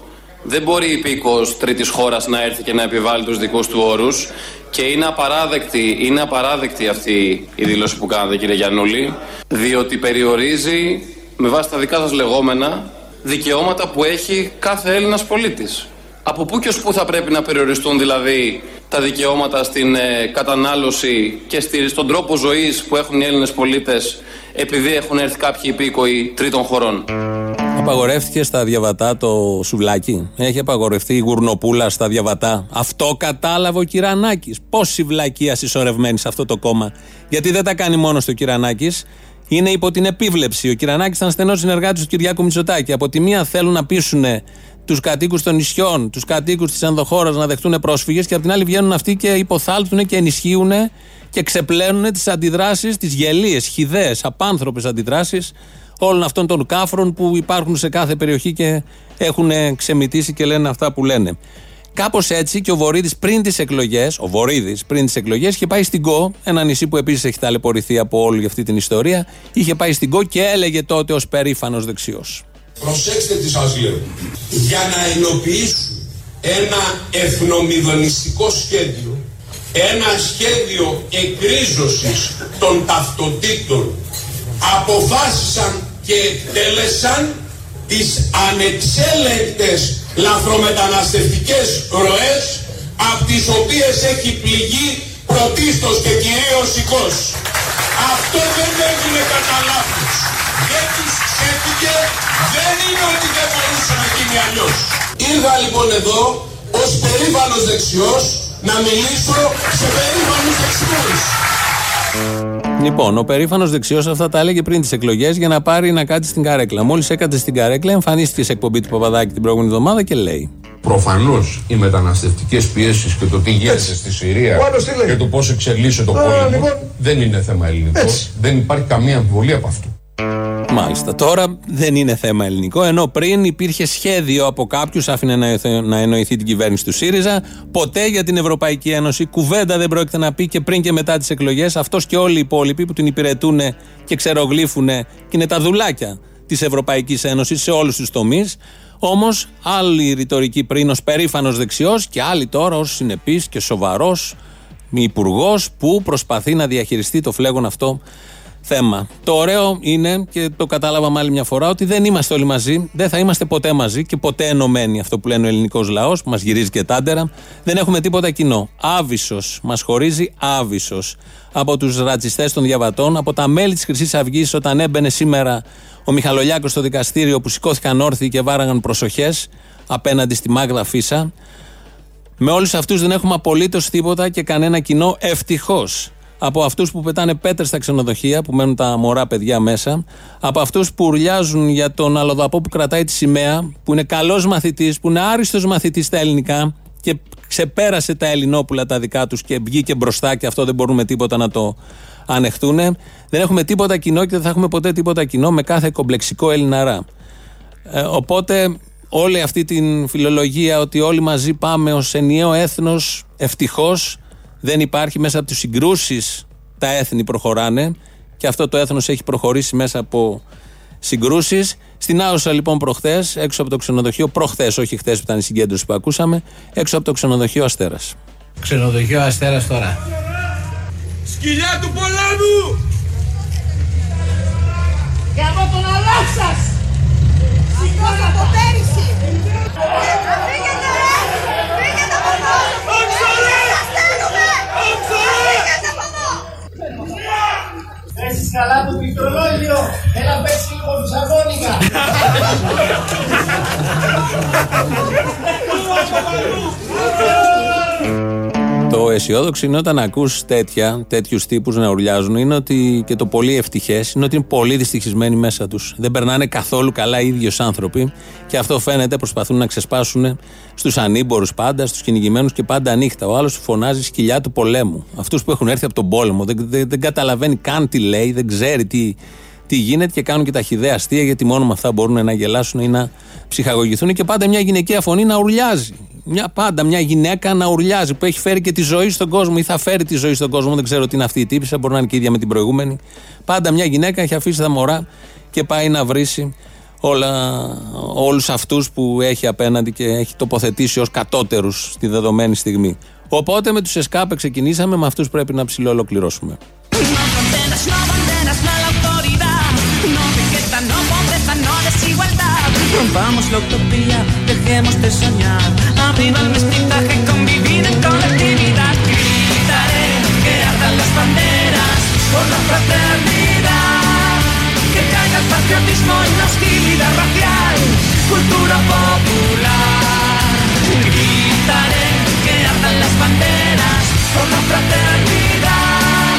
Δεν μπορεί η υπήκος τρίτης χώρας να έρθει και να επιβάλλει τους δικούς του όρους και είναι απαράδεκτη, είναι απαράδεκτη αυτή η δήλωση που κάνατε κύριε Γιαννούλη διότι περιορίζει με βάση τα δικά σας λεγόμενα δικαιώματα που έχει κάθε Έλληνας πολίτης. Από πού και ως πού θα πρέπει να περιοριστούν δηλαδή τα δικαιώματα στην ε, κατανάλωση και στη, στον τρόπο ζωής που έχουν οι Έλληνες πολίτες επειδή έχουν έρθει κάποιοι υπήκοοι τρίτων χωρών; Απαγορεύτηκε στα διαβατά το σουβλάκι; Έχει απαγορευτεί η γουρνοπούλα στα διαβατά; Αυτό κατάλαβε ο Κυρανάκης. Πόση βλακεία συσσωρευμένη σε αυτό το κόμμα; Γιατί δεν τα κάνει μόνος στο Κυρανάκης. Είναι υπό την επίβλεψη. Ο Κυρανάκης ήταν στενός συνεργάτης του Κυριάκου Μητσοτάκη. Από τη μία θέλουν να πείσουν τους κατοίκους των νησιών, τους κατοίκους της ενδοχώρας να δεχτούν πρόσφυγες και από την άλλη βγαίνουν αυτοί και υποθάλπτουν και ενισχύουν και ξεπλένουν τις αντιδράσεις, τις γελίες, χιδαίε, απάνθρωπες αντιδράσεις όλων αυτών των κάφρων που υπάρχουν σε κάθε περιοχή και έχουν ξεμητήσει και λένε αυτά που λένε. Κάπως έτσι και ο Βορύδης πριν τις εκλογές, ο Βορύδης πριν τις εκλογές, είχε πάει στην ΚΟ, ένα νησί που επίσης έχει ταλαιπωρηθεί από όλη αυτή την ιστορία. Είχε πάει στην ΚΟ και έλεγε τότε ως περήφανος δεξιός. Προσέξτε τι σας λέω. Για να υλοποιήσουν ένα εθνομηδονιστικό σχέδιο, ένα σχέδιο εκρίζωσης των ταυτοτήτων, αποφάσισαν και εκτέλεσαν τις ανεξέλεγκτες λαθρομεταναστευτικές ροές από τις οποίες έχει πληγεί πρωτίστως και κυρίως η Αυτό δεν έγινε κατά λάθος. Δεν τους ξέφυγε, δεν είναι ότι δεν μπορούσε να γίνει αλλιώς. Ήρθα λοιπόν εδώ ως περήφανος δεξιός να μιλήσω σε περήφανους δεξιούς. Λοιπόν, ο περήφανος δεξιός αυτά τα έλεγε πριν τις εκλογές για να πάρει να κάτσει στην καρέκλα. Μόλις έκατσε στην καρέκλα, εμφανίστηκε σε εκπομπή του Παπαδάκη την προηγούμενη εβδομάδα και λέει. Προφανώς οι μεταναστευτικές πιέσεις και το τι γίνεται στη Συρία και το πώς εξελίσσεται το πόλεμο λοιπόν. δεν είναι θέμα ελληνικό. Δεν υπάρχει καμία αμφιβολία από αυτό. Μάλιστα. Τώρα δεν είναι θέμα ελληνικό, ενώ πριν υπήρχε σχέδιο από κάποιους, άφηνε να εννοηθεί την κυβέρνηση του ΣΥΡΙΖΑ. Ποτέ για την Ευρωπαϊκή Ένωση κουβέντα δεν πρόκειται να πει και πριν και μετά τις εκλογές. Αυτός και όλοι οι υπόλοιποι που την υπηρετούν και ξερογλύφουν και είναι τα δουλάκια της Ευρωπαϊκής Ένωσης σε όλους τους τομείς. Όμως, άλλη ρητορική πριν ως περήφανος δεξιός και άλλη τώρα ως συνεπής και σοβαρός υπουργός που προσπαθεί να διαχειριστεί το φλέγον αυτό θέμα. Το ωραίο είναι, και το κατάλαβα άλλη μια φορά, ότι δεν είμαστε όλοι μαζί, δεν θα είμαστε ποτέ μαζί και ποτέ ενωμένοι. Αυτό που λένε ο ελληνικός λαός, που μας γυρίζει και τάντερα. Δεν έχουμε τίποτα κοινό. Άβυσος. Μας χωρίζει άβυσος. Από τους ρατσιστές των διαβατών, από τα μέλη της Χρυσής Αυγής, όταν έμπαινε σήμερα ο Μιχαλολιάκος στο δικαστήριο που σηκώθηκαν όρθιοι και βάραγαν προσοχές απέναντι στη Μάγδα Φίσα. Με όλους αυτούς δεν έχουμε απολύτως τίποτα και κανένα κοινό ευτυχώς από αυτούς που πετάνε πέτρες στα ξενοδοχεία, που μένουν τα μωρά παιδιά μέσα, από αυτούς που ουρλιάζουν για τον αλλοδαπό που κρατάει τη σημαία, που είναι καλός μαθητής, που είναι άριστος μαθητής στα ελληνικά και ξεπέρασε τα Ελληνόπουλα τα δικά τους και βγήκε μπροστά και αυτό δεν μπορούμε τίποτα να το ανεχτούν. Δεν έχουμε τίποτα κοινό και δεν θα έχουμε ποτέ τίποτα κοινό με κάθε κομπλεξικό Ελληναρά. Ε, οπότε όλη αυτή την φιλολογία ότι όλοι μαζί πάμε ως ενιαίο έθνος ευτυχώς δεν υπάρχει μέσα από τις συγκρούσεις τα έθνη προχωράνε και αυτό το έθνος έχει προχωρήσει μέσα από συγκρούσεις. Στην Άουσα λοιπόν προχθές, έξω από το ξενοδοχείο, προχθές, όχι χθες που ήταν η συγκέντρωση που ακούσαμε, έξω από το ξενοδοχείο Αστέρας. Ξενοδοχείο Αστέρας τώρα. Σκυλιά του πολέμου! Για από τον αλάχ σας! Σηκώνα από πέρυσι! Φύγετε ρε! Φύγετε από εδώ! Σας θέλουμε! Φύγετε από εδώ! Έχεις καλά το πληκτρολόγιο! Έλα παίξει λίγο φυσαγόνικα! Το αισιόδοξο είναι όταν ακούς τέτοια, τέτοιους τύπους να ουρλιάζουν, είναι ότι και το πολύ ευτυχές είναι ότι είναι πολύ δυστυχισμένοι μέσα τους. Δεν περνάνε καθόλου καλά οι ίδιοι ως άνθρωποι και αυτό φαίνεται, προσπαθούν να ξεσπάσουν στους ανήμπορους πάντα, στους κυνηγημένους και πάντα νύχτα. Ο άλλος φωνάζει σκυλιά του πολέμου. Αυτούς που έχουν έρθει από τον πόλεμο. Δεν, δεν, δεν καταλαβαίνει καν τι λέει, δεν ξέρει τι, τι γίνεται και κάνουν και τα χιδέα αστεία γιατί μόνο με αυτά μπορούν να γελάσουν ή να ψυχαγωγηθούν και πάντα μια γυναικεία φωνή να ουρλιάζει. Μια, πάντα μια γυναίκα να ουρλιάζει που έχει φέρει και τη ζωή στον κόσμο ή θα φέρει τη ζωή στον κόσμο. Δεν ξέρω τι είναι αυτή η τύπησα, μπορεί να είναι και ίδια με την προηγούμενη. Πάντα μια γυναίκα έχει αφήσει τα μωρά και πάει να βρήσει όλα, όλους αυτούς που έχει απέναντι και έχει τοποθετήσει ως κατώτερους στη δεδομένη στιγμή. Οπότε με τους ΕΣΚΑΠ ξεκινήσαμε, με αυτούς πρέπει να ψηλοολοκληρώσουμε. Banderas, Rompamos la utopía, dejemos de soñar. Arriba el mestizaje, convivir en colectividad. Gritaré que ardan las banderas por la fraternidad. Que caiga el patriotismo y la hostilidad racial. Cultura popular. Gritaré que ardan las banderas por la fraternidad.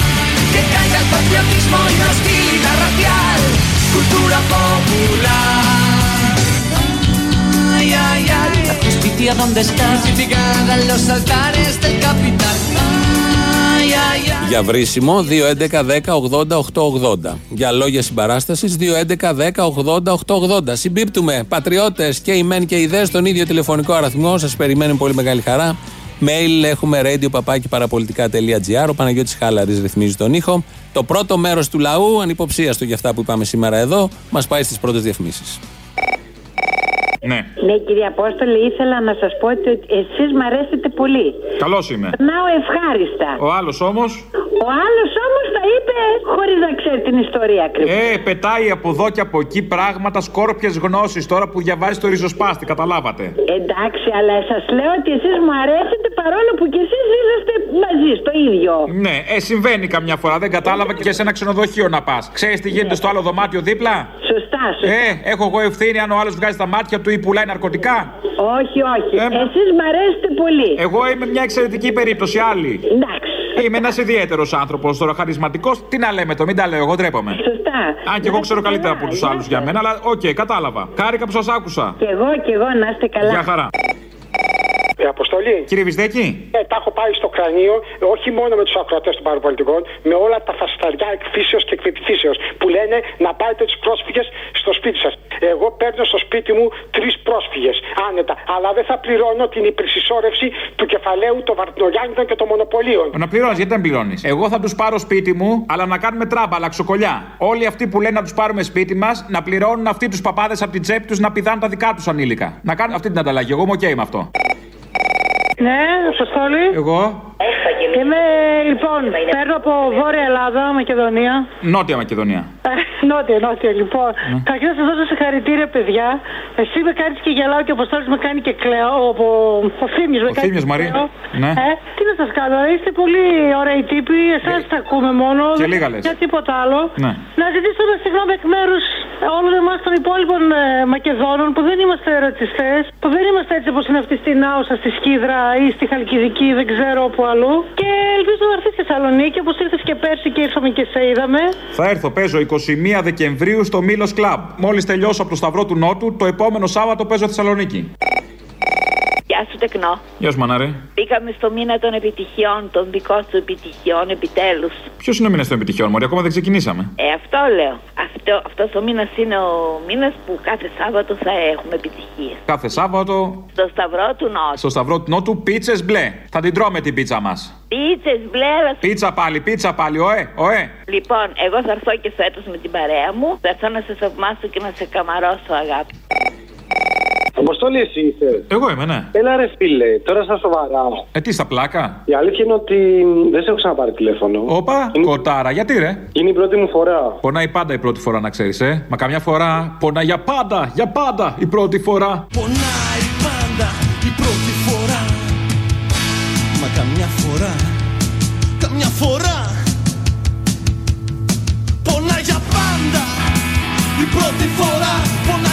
Que caiga el patriotismo y la hostilidad racial. Cultura popular. La justicia donde está crucificada en los altares del capital. Ay, ay, ay. Για βρίσιμο 2.11.10.80.880. Για λόγια συμπαράστασης 2.11.10.80.880. Συμπίπτουμε πατριώτες και οι μεν και οι δε στον ίδιο τηλεφωνικό αριθμό. Σας περιμένουμε πολύ μεγάλη χαρά. Mail έχουμε radio παπάκι παραπολιτικά.gr. Ο Παναγιώτης Χάλαρης ρυθμίζει τον ήχο. Το πρώτο μέρος του λαού, ανυποψίαστο για αυτά που είπαμε σήμερα εδώ, μας πάει στις πρώτες διαφημίσεις. Ναι. Ναι, κύριε Απόστολε, ήθελα να σας πω ότι εσείς μ' αρέσετε πολύ. Καλός είμαι. Περνάω ευχάριστα. Ο άλλος όμως; Ο άλλος όμως τα είπε χωρίς να ξέρει την ιστορία ακριβώς. Ε, πετάει από εδώ και από εκεί πράγματα, σκόρπιες γνώσεις τώρα που διαβάζει το ριζοσπάστη, καταλάβατε. Εντάξει, αλλά σας λέω ότι εσείς μου αρέσετε παρόλο που κι εσείς είσαστε μαζί στο ίδιο. Ναι, ε, συμβαίνει καμιά φορά. Δεν κατάλαβα και σε ένα ξενοδοχείο να πας. Ξέρεις τι γίνεται στο άλλο δωμάτιο δίπλα; Σωστά, σωστά. Ε, έχω εγώ ευθύνη αν ο άλλος βγάζει τα μάτια του ή πουλάει ναρκωτικά; Όχι, όχι. Εσείς μ' αρέσετε πολύ. Εγώ είμαι μια εξαιρετική περίπτωση, άλλη. Εντάξει. Είμαι ένας ιδιαίτερος άνθρωπος τώρα, χαρισματικός. Τι να λέμε το, μην τα λέω, εγώ ντρέπομαι. Σωστά. Αν και εγώ ξέρω καλύτερα από τους άλλους για μένα, αλλά οκ, κατάλαβα. Χάρηκα που σας άκουσα. Κι εγώ, κι εγώ, να είστε καλά. Γεια χαρά. Ε, Αποστόλη. Κύριε Βυσδέκη. Ε, τα έχω πάει στο κρανίο, όχι μόνο με τους ακροατές των παραπολιτικών, με όλα τα φασισταριά εκ φύσεως και εκ πεποιθήσεως που λένε να πάρετε τους πρόσφυγες στο σπίτι σας. Εγώ παίρνω στο σπίτι μου τρεις πρόσφυγες, άνετα, αλλά δεν θα πληρώνω την υπερσυσσόρευση του κεφαλαίου των Βαρδινογιάννηδων και των Μονοπωλίων. Να πληρώνεις, γιατί δεν πληρώνεις. Εγώ θα τους πάρω σπίτι μου, αλλά να κάνουμε τράμπα, αλλαξοκωλιά. Όλοι αυτοί που λένε να τους πάρουμε σπίτι μας, να πληρώνουν αυτοί τους παπάδες από την τσέπη τους να πηδάνε τα δικά τους ανήλικα. Να κάνουν αυτή την ανταλλαγή. Εγώ είμαι οκ με αυτό. you Ναι, Αποστόλη. Εγώ. Είμαι, λοιπόν, παίρνω από Βόρεια Ελλάδα, Μακεδονία. Νότια Μακεδονία. Ε, Νότια, νότια, λοιπόν. Ναι. Καταρχήν να σας δώσω συγχαρητήρια, παιδιά. Εσύ με κάνεις και γελάω και ο Αποστόλης με κάνει και κλαίω. Ο, ο, ο Θήμιος με Ο κάνει. Θήμιος, και Μαρή. κλαίω. Ναι. Ε, τι να σας κάνω, είστε πολύ ωραίοι τύποι. Εσάς τα ακούμε μόνο. Και δεν λίγα λες. Για τίποτα άλλο. Ναι. Να ζητήσω ένα συγγνώμη εκ μέρους όλων εμάς των υπόλοιπων ε, Μακεδόνων που δεν είμαστε ρατσιστές, που δεν είμαστε έτσι όπως είναι αυτή στην Άουσα, στη Σκίδρα ή στη Χαλκιδική, δεν ξέρω όπου αλλού. Και ελπίζω να έρθει στη Θεσσαλονίκη όπως ήρθες και πέρσι και ήρθαμε και σε είδαμε. Θα έρθω, παίζω 21 Δεκεμβρίου στο Μήλος Κλαμπ. Μόλις τελειώσω από το Σταυρό του Νότου, το επόμενο Σάββατο παίζω Θεσσαλονίκη. Γεια σου, Τεκνό. Γεια σου, Μανάρη. Μπήκαμε στο μήνα των επιτυχιών, των δικών σου επιτυχιών, επιτέλους. Ποιος είναι ο μήνας των επιτυχιών, Μωρή, ακόμα δεν ξεκινήσαμε. Ε, αυτό λέω. Αυτό αυτός ο μήνας είναι ο μήνας που κάθε Σάββατο θα έχουμε επιτυχίες. Κάθε Σάββατο Στο Σταυρό του Νότου. στο Σταυρό του Νότου πίτσες μπλε. Θα την τρώμε την πίτσα μας. Πίτσες μπλε, αλλά- Πίτσα πάλι, πίτσα πάλι, ωε, ωε. Λοιπόν, εγώ θα έρθω και φέτος με την παρέα μου. Θα έρθω να σε θαυμάσω και να σε καμαρώσω, αγάπη. Αποστόλη, εσύ είσαι. Εγώ είμαι, ναι. Έλα ρε φίλε, τώρα στα σοβαρά. Ε, τι στα πλάκα; Η αλήθεια είναι ότι δεν σε έχω ξαναπάρει τηλέφωνο. Όπα, κοτάρα, γιατί ρε; Είναι η πρώτη μου φορά. Πονάει πάντα η πρώτη φορά, να ξέρεις, ε. Μα καμιά φορά πονάει για πάντα, για πάντα η πρώτη φορά. Πονάει πάντα η πρώτη φορά Μα καμιά φορά Καμιά φορά Πονάει για πάντα Η πρώτη φορά Πονάει για πάντα Για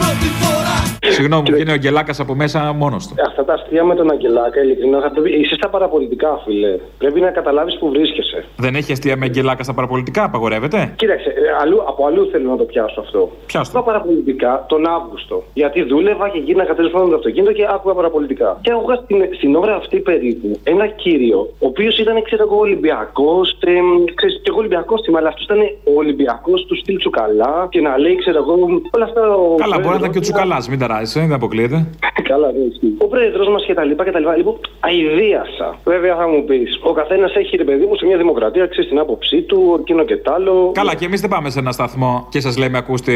πάντα Η πρώτη φορά Συγγνώμη, μου βγαίνει ο Αγγελάκας από μέσα μόνος του. Αυτά τα αστεία με τον Αγγελάκα, ειλικρινά θα πρέπει. Είσαι στα παραπολιτικά, φίλε. Πρέπει να καταλάβεις που βρίσκεσαι. Δεν έχει αστεία με Αγγελάκα στα παραπολιτικά, απαγορεύεται; Κοίταξε, ε, αλλού, από αλλού θέλω να το πιάσω αυτό. Πιάσω. Στα παραπολιτικά τον Αύγουστο. Γιατί δούλευα και γίναγα τέλος πάντων με το αυτοκίνητο και άκουγα παραπολιτικά. Και άκουγα στην, στην ώρα αυτή περίπου ένα κύριο, ο οποίος ήταν, ξέρω εγώ, Ολυμπιακός. Ε, ξέρεις, και εγώ Ολυμπιακός είμαι, αλλά αυτός ήταν ο Ολυμπιακός του στυλ Τσουκαλά και να λέει, ξέρω εγώ, όλα αυτά. ο Καλά, μπορεί να ήταν και ο πρόεδρος- Τσουκαλάς, μην ταράζει, δεν αποκλείεται. Καλά, δεν ισχύει. Ο πρόεδρος μας και τα λοιπά και τα λοιπά. Λοιπόν, αηδίασα. Βέβαια θα μου πεις, ο καθένας έχει ρε παιδί μου σε μια δημοκρατία, ξέρεις την άποψή του, εκείνο και τ' άλλο. Καλά, και εμείς δεν πάμε σε ένα σταθμό και σας λέμε ακούστε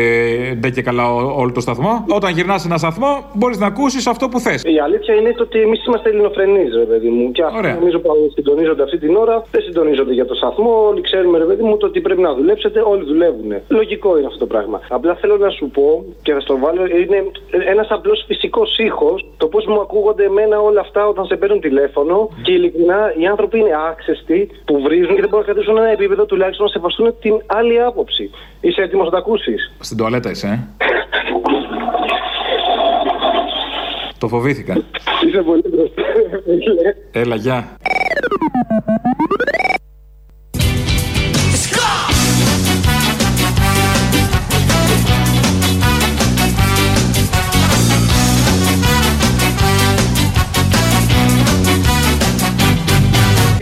ντε και καλά ό- όλο το σταθμό. Όταν γυρνάς σε ένα σταθμό, μπορείς να ακούσεις αυτό που θες. Η αλήθεια είναι το ότι εμείς είμαστε ελληνοφρενείς, ρε παιδί μου. Και αυτοί Ωραία. νομίζω που συντονίζονται αυτή την ώρα δεν συντονίζονται για το σταθμό. Όλοι ξέρουμε, ρε παιδί μου, το ότι πρέπει να δουλέψετε. Όλοι δουλεύουν. Λογικό είναι αυτό το πράγμα. Απλά θέλω να σου πω και θα στο βάλω, είναι ένας απλός φυσικός ήχος το πώς μου ακούγονται εμένα όλα αυτά όταν σε παίρνουν τηλέφωνο. Και ειλικρινά οι άνθρωποι είναι άξεστοι που βρίζουν και δεν μπορούν να κρατήσουν ένα επίπεδο τουλάχιστον να σεβαστούν την άλλη άποψη. Είσαι έτοιμος να το ακούσεις; Στην τουαλέτα είσαι, ε; Το φοβήθηκα. Είσαι πολύ μπροστά. φίλε. Έλα, γεια.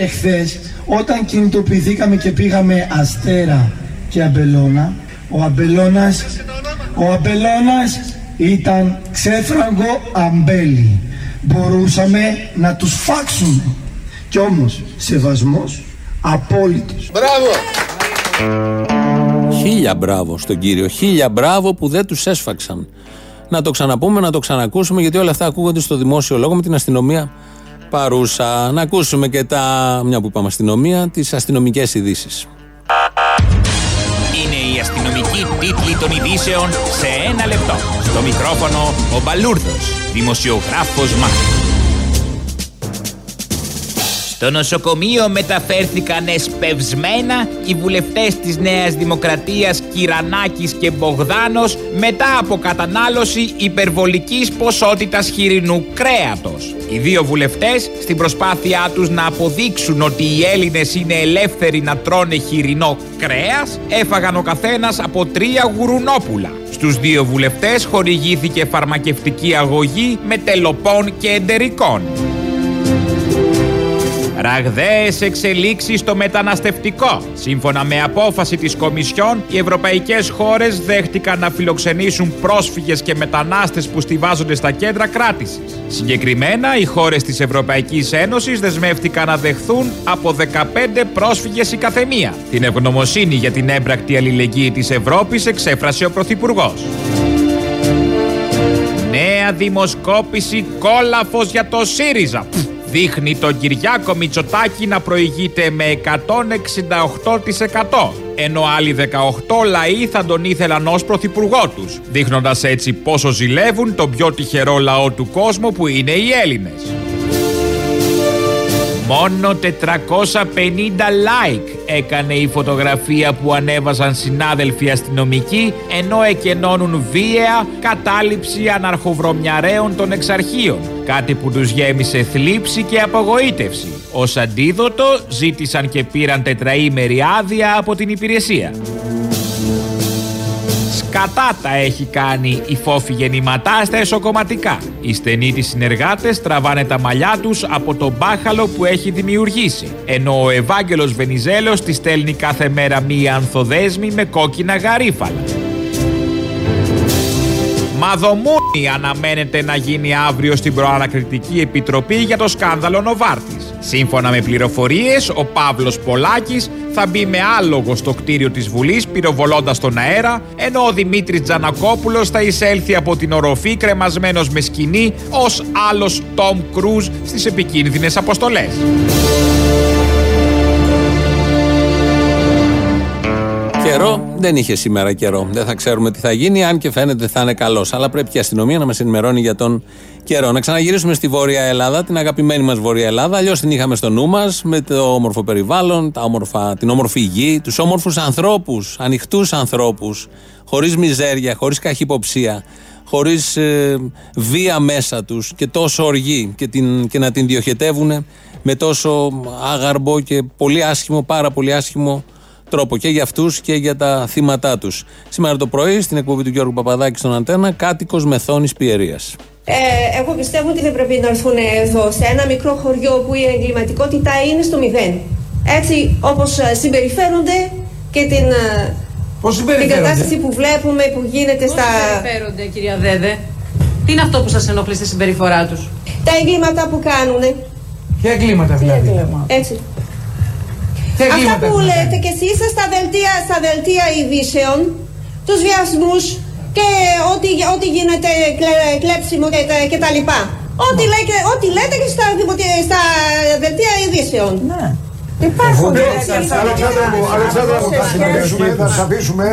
Εχθές όταν κινητοποιηθήκαμε και πήγαμε Αστέρα και Αμπελώνα ο Αμπελώνας ο Αμπελώνας ήταν ξέφραγκο αμπέλι μπορούσαμε να τους φάξουμε κι όμως σεβασμός απόλυτος Μπράβο! Χίλια μπράβο στον κύριο. Χίλια μπράβο που δεν τους έσφαξαν. Να το ξαναπούμε, να το ξανακούσουμε, γιατί όλα αυτά ακούγονται στο δημόσιο λόγο με την αστυνομία παρούσα. Να ακούσουμε και τα, μια που είπαμε αστυνομία, τις αστυνομικές ειδήσεις. Είναι η αστυνομική τίτλη των ειδήσεων σε ένα λεπτό. Στο μικρόφωνο ο Μπαλούρδος, δημοσιογράφος Μάρκος. Στο νοσοκομείο μεταφέρθηκαν εσπευσμένα οι βουλευτές της Νέας Δημοκρατίας Κυρανάκης και Μπογδάνος μετά από κατανάλωση υπερβολικής ποσότητας χοιρινού κρέατος. Οι δύο βουλευτές στην προσπάθειά τους να αποδείξουν ότι οι Έλληνες είναι ελεύθεροι να τρώνε χοιρινό κρέας έφαγαν ο καθένας από τρία γουρουνόπουλα. Στους δύο βουλευτές χορηγήθηκε φαρμακευτική αγωγή με τελοπών και εντερικών. Ραγδαίες εξελίξεις στο μεταναστευτικό. Σύμφωνα με απόφαση της Κομισιόν, οι ευρωπαϊκές χώρες δέχτηκαν να φιλοξενήσουν πρόσφυγες και μετανάστες που στηβάζονται στα κέντρα κράτησης. Συγκεκριμένα, οι χώρες της Ευρωπαϊκής Ένωσης δεσμεύτηκαν να δεχθούν από 15 πρόσφυγες η καθεμία. Την ευγνωμοσύνη για την έμπρακτη αλληλεγγύη της Ευρώπης εξέφρασε ο Πρωθυπουργός. Νέα δημοσκόπηση κόλαφος για το ΣΥΡΙΖΑ. Πφ, Δείχνει τον Κυριάκο Μητσοτάκη να προηγείται με 168% ενώ άλλοι 18 λαοί θα τον ήθελαν ως πρωθυπουργό τους, δείχνοντας έτσι πόσο ζηλεύουν τον πιο τυχερό λαό του κόσμου που είναι οι Έλληνες. Μόνο 450 like έκανε η φωτογραφία που ανέβαζαν συνάδελφοι αστυνομικοί ενώ εκενώνουν βίαια κατάληψη αναρχοβρωμιαρέων των εξαρχείων. Κάτι που τους γέμισε θλίψη και απογοήτευση. Ως αντίδοτο ζήτησαν και πήραν τετραήμερη άδεια από την υπηρεσία. Σκατά τα έχει κάνει η φόφη γεννηματά στα εσωκομματικά. Οι στενοί της συνεργάτες τραβάνε τα μαλλιά τους από τον μπάχαλο που έχει δημιουργήσει. Ενώ ο Ευάγγελος Βενιζέλος τη στέλνει κάθε μέρα μία ανθοδέσμη με κόκκινα γαρίφαλα. Μαδομούνι αναμένεται να γίνει αύριο στην Προανακριτική Επιτροπή για το σκάνδαλο Νοβάρτης. Σύμφωνα με πληροφορίες, ο Παύλος Πολάκης θα μπει με άλογο στο κτίριο της Βουλής πυροβολώντας τον αέρα, ενώ ο Δημήτρης Τζανακόπουλος θα εισέλθει από την οροφή κρεμασμένος με σκηνή ως άλλος Τόμ Κρούζ στις επικίνδυνες αποστολές. Καιρό δεν είχε σήμερα καιρό. Δεν θα ξέρουμε τι θα γίνει, αν και φαίνεται θα είναι καλός. Αλλά πρέπει και η αστυνομία να μας ενημερώνει για τον καιρό. Να ξαναγυρίσουμε στη Βόρεια Ελλάδα, την αγαπημένη μας Βόρεια Ελλάδα. Αλλιώς την είχαμε στο νου μας, με το όμορφο περιβάλλον, τα όμορφα, την όμορφη γη, τους όμορφους ανθρώπους, ανοιχτούς ανθρώπους, χωρίς μιζέρια, χωρίς καχυποψία, χωρίς ε, βία μέσα τους και τόσο οργή και, την, και να την διοχετεύουν με τόσο άγαρμπο και πολύ άσχημο, πάρα πολύ άσχημο τρόπο και για αυτούς και για τα θύματα τους. Σήμερα το πρωί, στην εκπομπή του Γιώργου Παπαδάκη στον Αντένα, κάτοικος μεθόνης Πιερίας. Ε, εγώ πιστεύω ότι δεν πρέπει να έρθουν εδώ σε ένα μικρό χωριό που η εγκληματικότητα είναι στο μηδέν. Έτσι όπως συμπεριφέρονται και την, ε, την κατάσταση που βλέπουμε που γίνεται Πώς στα. συμπεριφέρονται, κυρία Δέδε; Τι είναι αυτό που σας ενοχλεί στη συμπεριφορά τους; τα εγκλήματα που κάνουν. Ποια εγκλήματα δηλαδή; Έτσι. Τι Αυτά εγκλήματα που έχουν λέτε και εσείς στα δελτία, στα δελτία ειδήσεων, τους βιασμούς και ό,τι, ό,τι γίνεται κλε, κλέψιμο και, τα- και τα λοιπά. Ό,τι, λέτε, ό,τι λέτε και στα, δημοτι- στα δελτία ειδήσεων. Ναι. Υπάρχουν. Αλεξάνδρα μου, Αλεξάνδρα μου, θα συνεχίσουμε, θα σας αφήσουμε.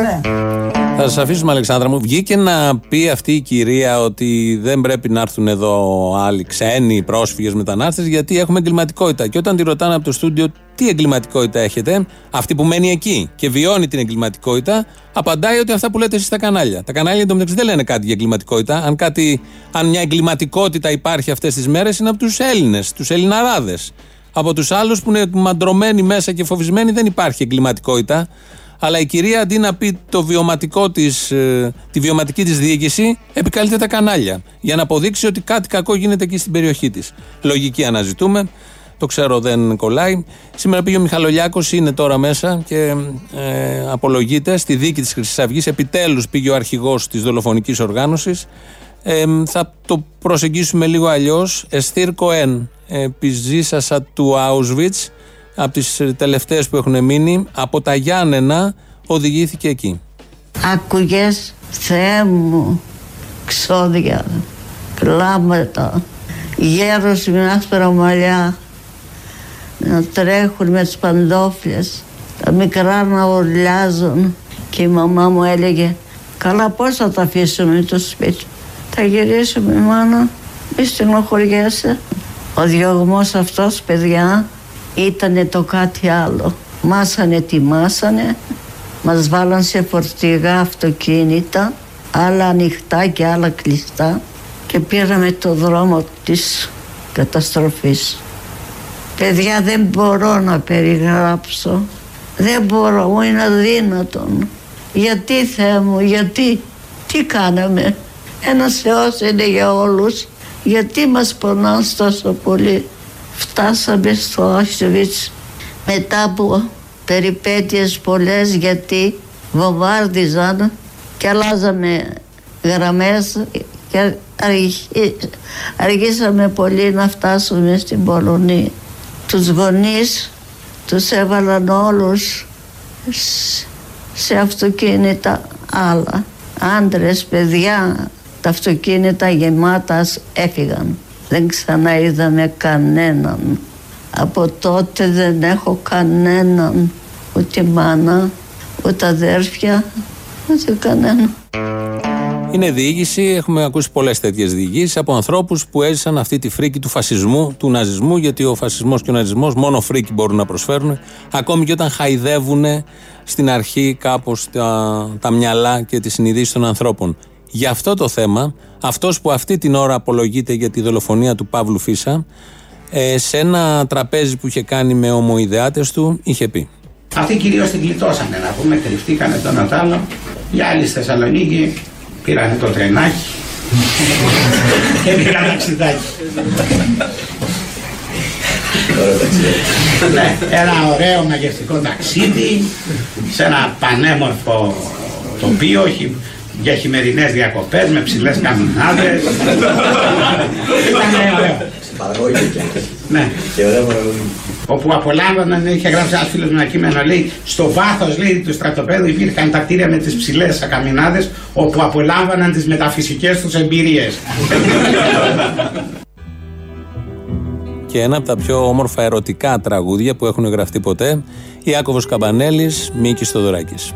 Θα σας αφήσουμε, Αλεξάνδρα μου. Βγήκε να πει αυτή η κυρία ότι δεν πρέπει να έρθουν εδώ άλλοι ξένοι, πρόσφυγες, μετανάστες, γιατί έχουμε εγκληματικότητα. Και όταν τη ρωτάνε από το στούντιο τι εγκληματικότητα έχετε, αυτή που μένει εκεί και βιώνει την εγκληματικότητα, απαντάει ότι αυτά που λέτε εσείς στα κανάλια. Τα κανάλια εντωμεταξύ δεν λένε κάτι για εγκληματικότητα. Αν, κάτι, αν μια εγκληματικότητα υπάρχει αυτές τις μέρες, είναι από τους Έλληνες, τους Ελληναράδες. Από τους άλλους που είναι μαντρωμένοι μέσα και φοβισμένοι δεν υπάρχει εγκληματικότητα. Αλλά η κυρία αντί να πει το βιωματικό της, ε, τη βιωματική της διοίκηση, επικαλείται τα κανάλια. Για να αποδείξει ότι κάτι κακό γίνεται εκεί στην περιοχή της. Λογική αναζητούμε. Το ξέρω δεν κολλάει. Σήμερα πήγε ο Μιχαλολιάκος, είναι τώρα μέσα και ε, απολογείται στη δίκη της Χρυσής Αυγής. Επιτέλους πήγε ο αρχηγός της δολοφονικής οργάνωσης. Ε, θα το προσεγγίσουμε λίγο αλλιώς. Εστίρ Κοέν, επιζήσασα του Auschwitz, από τις τελευταίες που έχουν μείνει, από τα Γιάννενα οδηγήθηκε εκεί. Άκουγες, Θεέ μου, ξόδια, κλάματα, γέρος με άσπρα μαλλιά, να τρέχουν με τις παντόφλες, τα μικρά να ουρλιάζουν και η μαμά μου έλεγε «Καλά πώς θα τα αφήσουμε το σπίτι, θα γυρίσουμε μάνα, μη στενοχωριέσαι». Ο διωγμός αυτός, παιδιά, ήτανε το κάτι άλλο. Μας ανετοιμάσανε, μας βάλαν σε φορτηγά αυτοκίνητα, άλλα ανοιχτά και άλλα κλειστά και πήραμε το δρόμο της καταστροφής. Παιδιά δεν μπορώ να περιγράψω, δεν μπορώ, μου είναι αδύνατον. Γιατί Θεέ μου, γιατί, τι κάναμε; Ένας Θεός είναι για όλους, γιατί μας πονάνε τόσο πολύ; Φτάσαμε στο Auschwitz μετά από περιπέτειες πολλές γιατί βομβάρδιζαν και αλλάζαμε γραμμές και αργή- αργήσαμε πολύ να φτάσουμε στην Πολωνία. Τους γονείς τους έβαλαν όλους σ- σε αυτοκίνητα άλλα. Άντρες, παιδιά, τα αυτοκίνητα γεμάτα έφυγαν. Δεν ξαναείδαμε κανέναν. Από τότε δεν έχω κανέναν, ούτε μάνα, ούτε αδέρφια, ούτε κανένα. Είναι διοίκηση, έχουμε ακούσει πολλές τέτοιες διοικήσει από ανθρώπους που έζησαν αυτή τη φρίκη του φασισμού, του ναζισμού, γιατί ο φασισμός και ο ναζισμός μόνο φρίκη μπορούν να προσφέρουν, ακόμη και όταν χαϊδεύουν στην αρχή κάπως τα, τα μυαλά και τις συνειδήσεις των ανθρώπων. Για αυτό το θέμα, αυτός που αυτή την ώρα απολογείται για τη δολοφονία του Παύλου Φίσα, ε, σε ένα τραπέζι που είχε κάνει με ομοειδεάτες του, είχε πει. Αυτοί κυρίως την γλιτώσανε να πούμε, κρυφτήκανε τον Ατάλο. Οι άλλοι στη Θεσσαλονίκη πήραν το τρενάκι και πήραν ταξιδάκι. ναι, ένα ωραίο μαγευτικό ταξίδι σε ένα πανέμορφο τοπίο χει- για χειμερινές διακοπές με ψηλές καμινάδες. Ήταν ωραίο. Ναι. όπου απολάμβαναν, είχε γράψει ένας φίλος μου ένα κείμενο, λέει, στο βάθος λέει του στρατοπέδου υπήρχαν τα κτίρια με τις ψηλές ακαμινάδες, όπου απολάμβαναν τις μεταφυσικές τους εμπειρίες. Και ένα από τα πιο όμορφα ερωτικά τραγούδια που έχουν γραφτεί ποτέ, Ιάκωβος Καμπανέλης, Μίκης Θοδωράκης.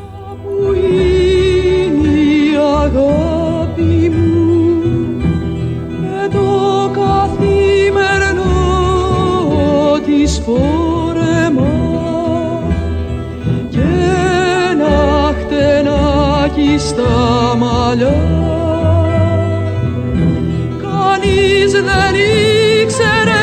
Η αγάπη μου με το καθημερινό της φόρεμα. Και ένα χτενάκι στα μαλλιά. Κανείς δεν ήξερε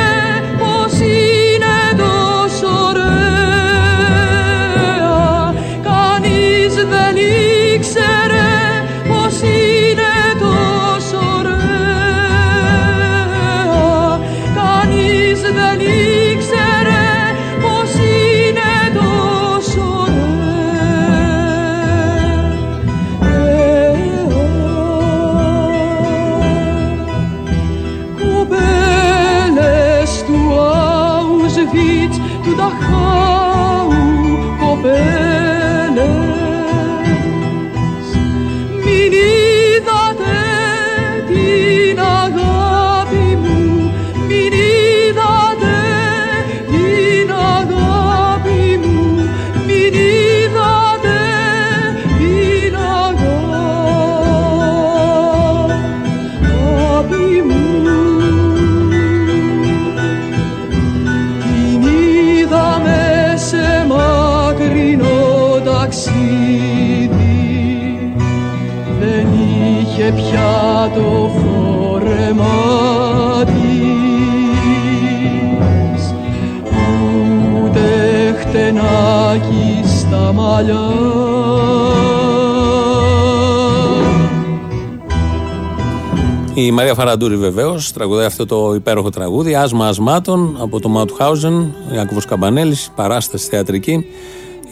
Η Μαρία Φαραντούρη βεβαίως τραγουδάει αυτό το υπέροχο τραγούδι. Άσμα ασμάτων από το Μάουτχάουζεν, Ιάκωβος Καμπανέλης, παράσταση θεατρική.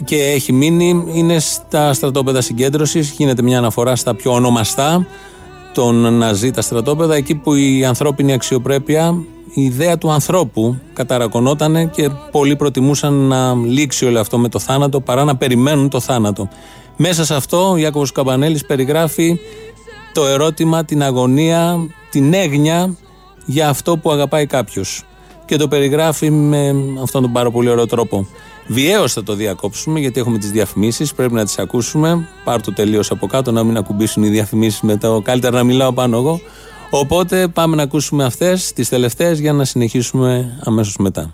Και έχει μείνει, είναι στα στρατόπεδα συγκέντρωσης. Γίνεται μια αναφορά στα πιο ονομαστά των Ναζί τα στρατόπεδα, εκεί που η ανθρώπινη αξιοπρέπεια, η ιδέα του ανθρώπου καταρακωνόταν και πολλοί προτιμούσαν να λήξει όλο αυτό με το θάνατο παρά να περιμένουν το θάνατο. Μέσα σε αυτό ο Ιάκωβος Καμπανέλης περιγράφει το ερώτημα, την αγωνία, την έγνοια για αυτό που αγαπάει κάποιος. Και το περιγράφει με αυτόν τον πάρα πολύ ωραίο τρόπο. Βιαίως θα το διακόψουμε γιατί έχουμε τις διαφημίσεις. Πρέπει να τις ακούσουμε. Πάρ το τελείως από κάτω να μην ακουμπήσουν οι διαφημίσεις με το καλύτερα να μιλάω πάνω εγώ. Οπότε πάμε να ακούσουμε αυτές τις τελευταίες για να συνεχίσουμε αμέσως μετά.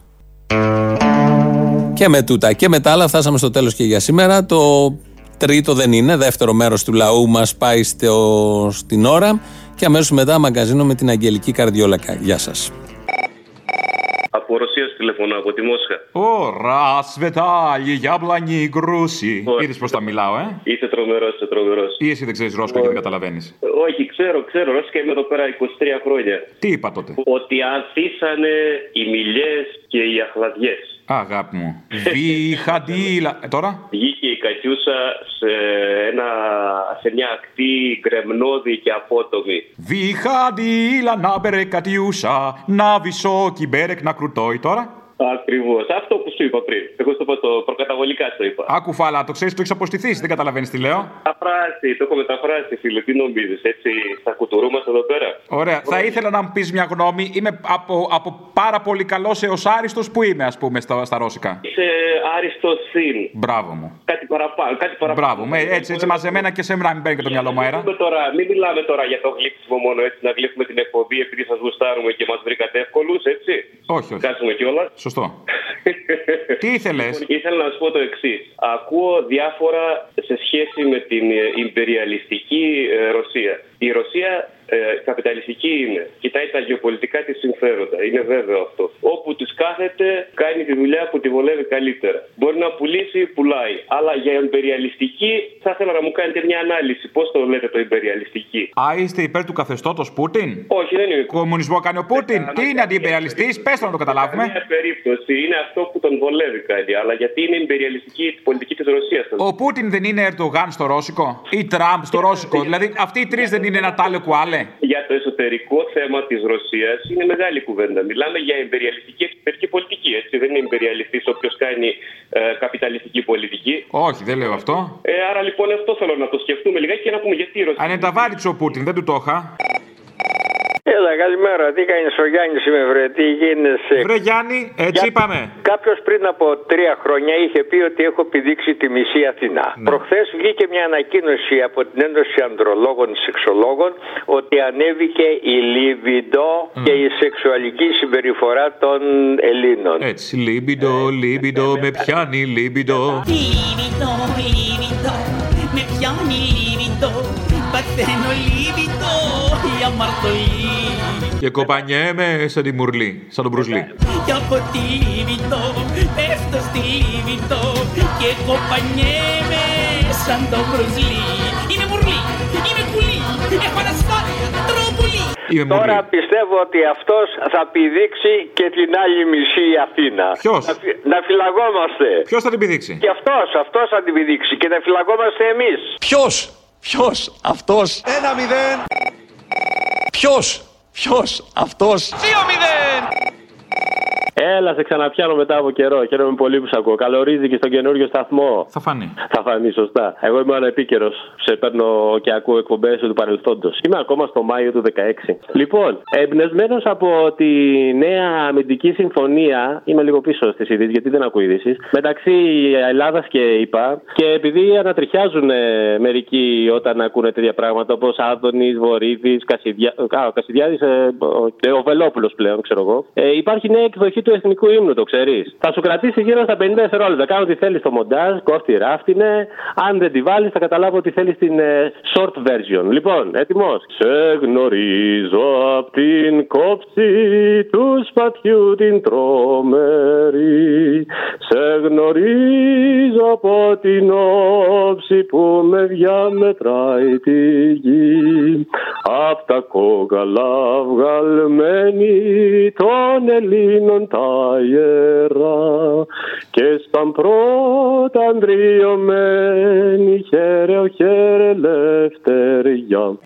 Και με τούτα και με τα άλλα φτάσαμε στο τέλος και για σήμερα. Το τρίτο δεν είναι, δεύτερο μέρος του λαού μας πάει στο, στην ώρα και αμέσως μετά μαγκαζίνο με την Αγγελική Καρδιόλακα. Γεια σας. Από Ρωσίας σου τηλεφωνώ, από τη Μόσχα. Ωρα, σβετάλι, γιάμπλανι, γκρούσι. Είδες πώς τα μιλάω, ε; Είσαι τρομερός, είσαι τρομερός. Ή εσύ δεν ξέρεις Ρώσικα και δεν καταλαβαίνεις. Όχι, ξέρω, ξέρω. Ρώσικα είμαι εδώ πέρα 23 χρόνια. Τι είπα τότε; Ότι ανθίσανε οι μιλιές και οι αχλαδιές. Αγάπη μου. Βιχαντήλα. Ε, τώρα. Βγήκε η Κατιούσα σε, ένα, σε μια ακτή γκρεμνώδη και απότομη. Βιχαντήλα να μπερε κατιούσα. Να βυσό κυμπέρεκ να κρουτόι τώρα. Ακριβώς. Αυτό που σου είπα πριν. Εγώ στο είπα το προκαταβολικά το είπα. Άκου φάλα, το ξέρεις, το έχεις αποστηθείς. Δεν καταλαβαίνεις τι λέω. Μεταφράσει, το έχω μεταφράσει, φίλε. Τι νομίζεις, έτσι θα κουτουρούμαστε εδώ πέρα; Ωραία. Θα ήθελα να μου πεις μια γνώμη. Είμαι από, από πάρα πολύ καλός έως άριστος που είμαι, ας πούμε, στα, στα ρώσικα; Είσαι άριστος συν. Μπράβο μου. Κάτι παραπάνω. Κάτι παραπάνω. Μπράβο. Με, έτσι, έτσι μαζεμένα και σε μένα, μην παίρνει και το μυαλό μου αέρα. Μην, τώρα, μην μιλάμε τώρα για το γλύψιμο μόνο έτσι, να γλύφουμε την εκπομπή επειδή σας γουστάρουμε και μας βρήκατε εύκολους, έτσι. Όχι, όχι. Κάτσουμε κιόλας. Σωστό. Τι ήθελες; Ήθελα να σου πω το εξής. Ακούω διάφορα σε σχέση με την ε, υπεριαλιστική ε, Ρωσία. Η Ρωσία ε, καπιταλιστική είναι. Κοιτάει τα γεωπολιτικά της συμφέροντα. Είναι βέβαιο αυτό. Όπου της κάθεται, κάνει τη δουλειά που τη βολεύει καλύτερα. Μπορεί να πουλήσει, πουλάει. Αλλά για υπεριαλιστική θα ήθελα να μου κάνετε μια ανάλυση. Πώς το λέτε το υπεριαλιστική; Α, είστε υπέρ του καθεστώτος Πούτιν; Όχι, δεν είναι. Κομμουνισμό κάνει ο Πούτιν. Τι είναι αντιπεριαλιστής, πες το να το καταλάβουμε. Σε μια περίπτωση είναι αυτό που τον βολεύει κάτι. Αλλά γιατί είναι υπεριαλιστική η πολιτική της Ρωσίας. Ο Πούτιν δεν είναι Ερντογάν στο ρώσικο ή Τραμπ στο ρώσικο; Δηλαδή αυτοί οι τρεις δεν είναι ένα τάλε κουάλε; Για το εσωτερικό θέμα της Ρωσίας είναι μεγάλη κουβέντα. Μιλάμε για εμπεριαλιστική εξωτερική πολιτική. Έτσι. Δεν είναι εμπεριαλιστή όποιος κάνει ε, καπιταλιστική πολιτική. Όχι, δεν λέω αυτό. Ε, άρα λοιπόν αυτό θέλω να το σκεφτούμε λιγάκι και να πούμε γιατί η Ρωσία. Αν είναι τα βάρη ο Πούτιν, δεν του το είχα. Έλα, καλημέρα. Τι κάνει ο Γιάννη είμαι, βρε, τι γίνεσαι. Βρε Γιάννη, έτσι είπαμε. Κάποιο πριν από τρία χρόνια είχε πει ότι έχω πηδήξει τη μισή Αθηνά. Ναι. Προχθέ βγήκε μια ανακοίνωση από την Ένωση Ανδρολόγων Σεξολόγων ότι ανέβηκε η λίβιντο και η σεξουαλική συμπεριφορά των Ελλήνων. Έτσι, λίμπιντο, λίμπιντο, με πιάνει λίμπιντο. Livido, livido, με πιάνει livido, παθαίνω livido, η αμαρτωλή. Και κοπανιέμαι σαν τη μουρλή, σαν τον Μπρουσλί. Και από τη livido, πέφτω στη livido και κοπανιέμαι σαν το μπρουσλί. Είμαι μουρλή, είμαι κουλή, έχω ανασφάλεια, τρώω πουλί. Είμαι Τώρα πιστεύω ότι αυτός θα πηδήξει και την άλλη μισή Αθήνα. Ποιος; Να, φυ- να φυλαγόμαστε. Ποιος θα την πηδήξει; Και αυτός, αυτός θα την πηδήξει και να φυλαγόμαστε εμείς. Ποιος, ποιος, αυτός; Ένα μηδέν. Ποιος, ποιος, αυτός; Δύο μηδέν. Έλα, σε ξαναπιάνω μετά από καιρό. Χαίρομαι πολύ που σε ακούω. Καλωρίζει και στον καινούριο σταθμό. Θα φανεί. Θα φανεί, σωστά. Εγώ είμαι ανεπίκαιρος. Σε παίρνω και ακούω εκπομπές του παρελθόντος. Είμαι ακόμα στο Μάιο του 16. Λοιπόν, εμπνευσμένος από τη νέα αμυντική συμφωνία, είμαι λίγο πίσω στις ειδήσεις γιατί δεν ακούω ειδήσεις, μεταξύ Ελλάδας και ΙΠΑ και επειδή ανατριχιάζουν ε, μερικοί όταν ακούνε τέτοια πράγματα όπως Άδωνης, Βορύδης, Κασιδιά... Α, ο Κασιδιάδης, ε, ο, ε, ο Βελόπουλος πλέον, ξέρω εγώ. Ε, υπάρχει νέα εκδοχή του εθνικού ύμνου, το ξέρεις. Θα σου κρατήσει γύρω στα 50 δευτερόλεπτα. Κάνω ό,τι θέλεις στο μοντάζ, κόφτη ράφτινε. Αν δεν τη βάλεις, θα καταλάβω ότι θέλεις την ε, short version. Λοιπόν, έτοιμος. Σε γνωρίζω απ' την κόψη του σπατιού την τρομερή. Σε γνωρίζω από την όψη που με διαμετράει τη γη. Απ' τα κόκαλα βγαλμένη των Ελλήνων τα ιερά και στα πρώτα αντριωμένη χαίρε ο χαίρε ελευθεριά.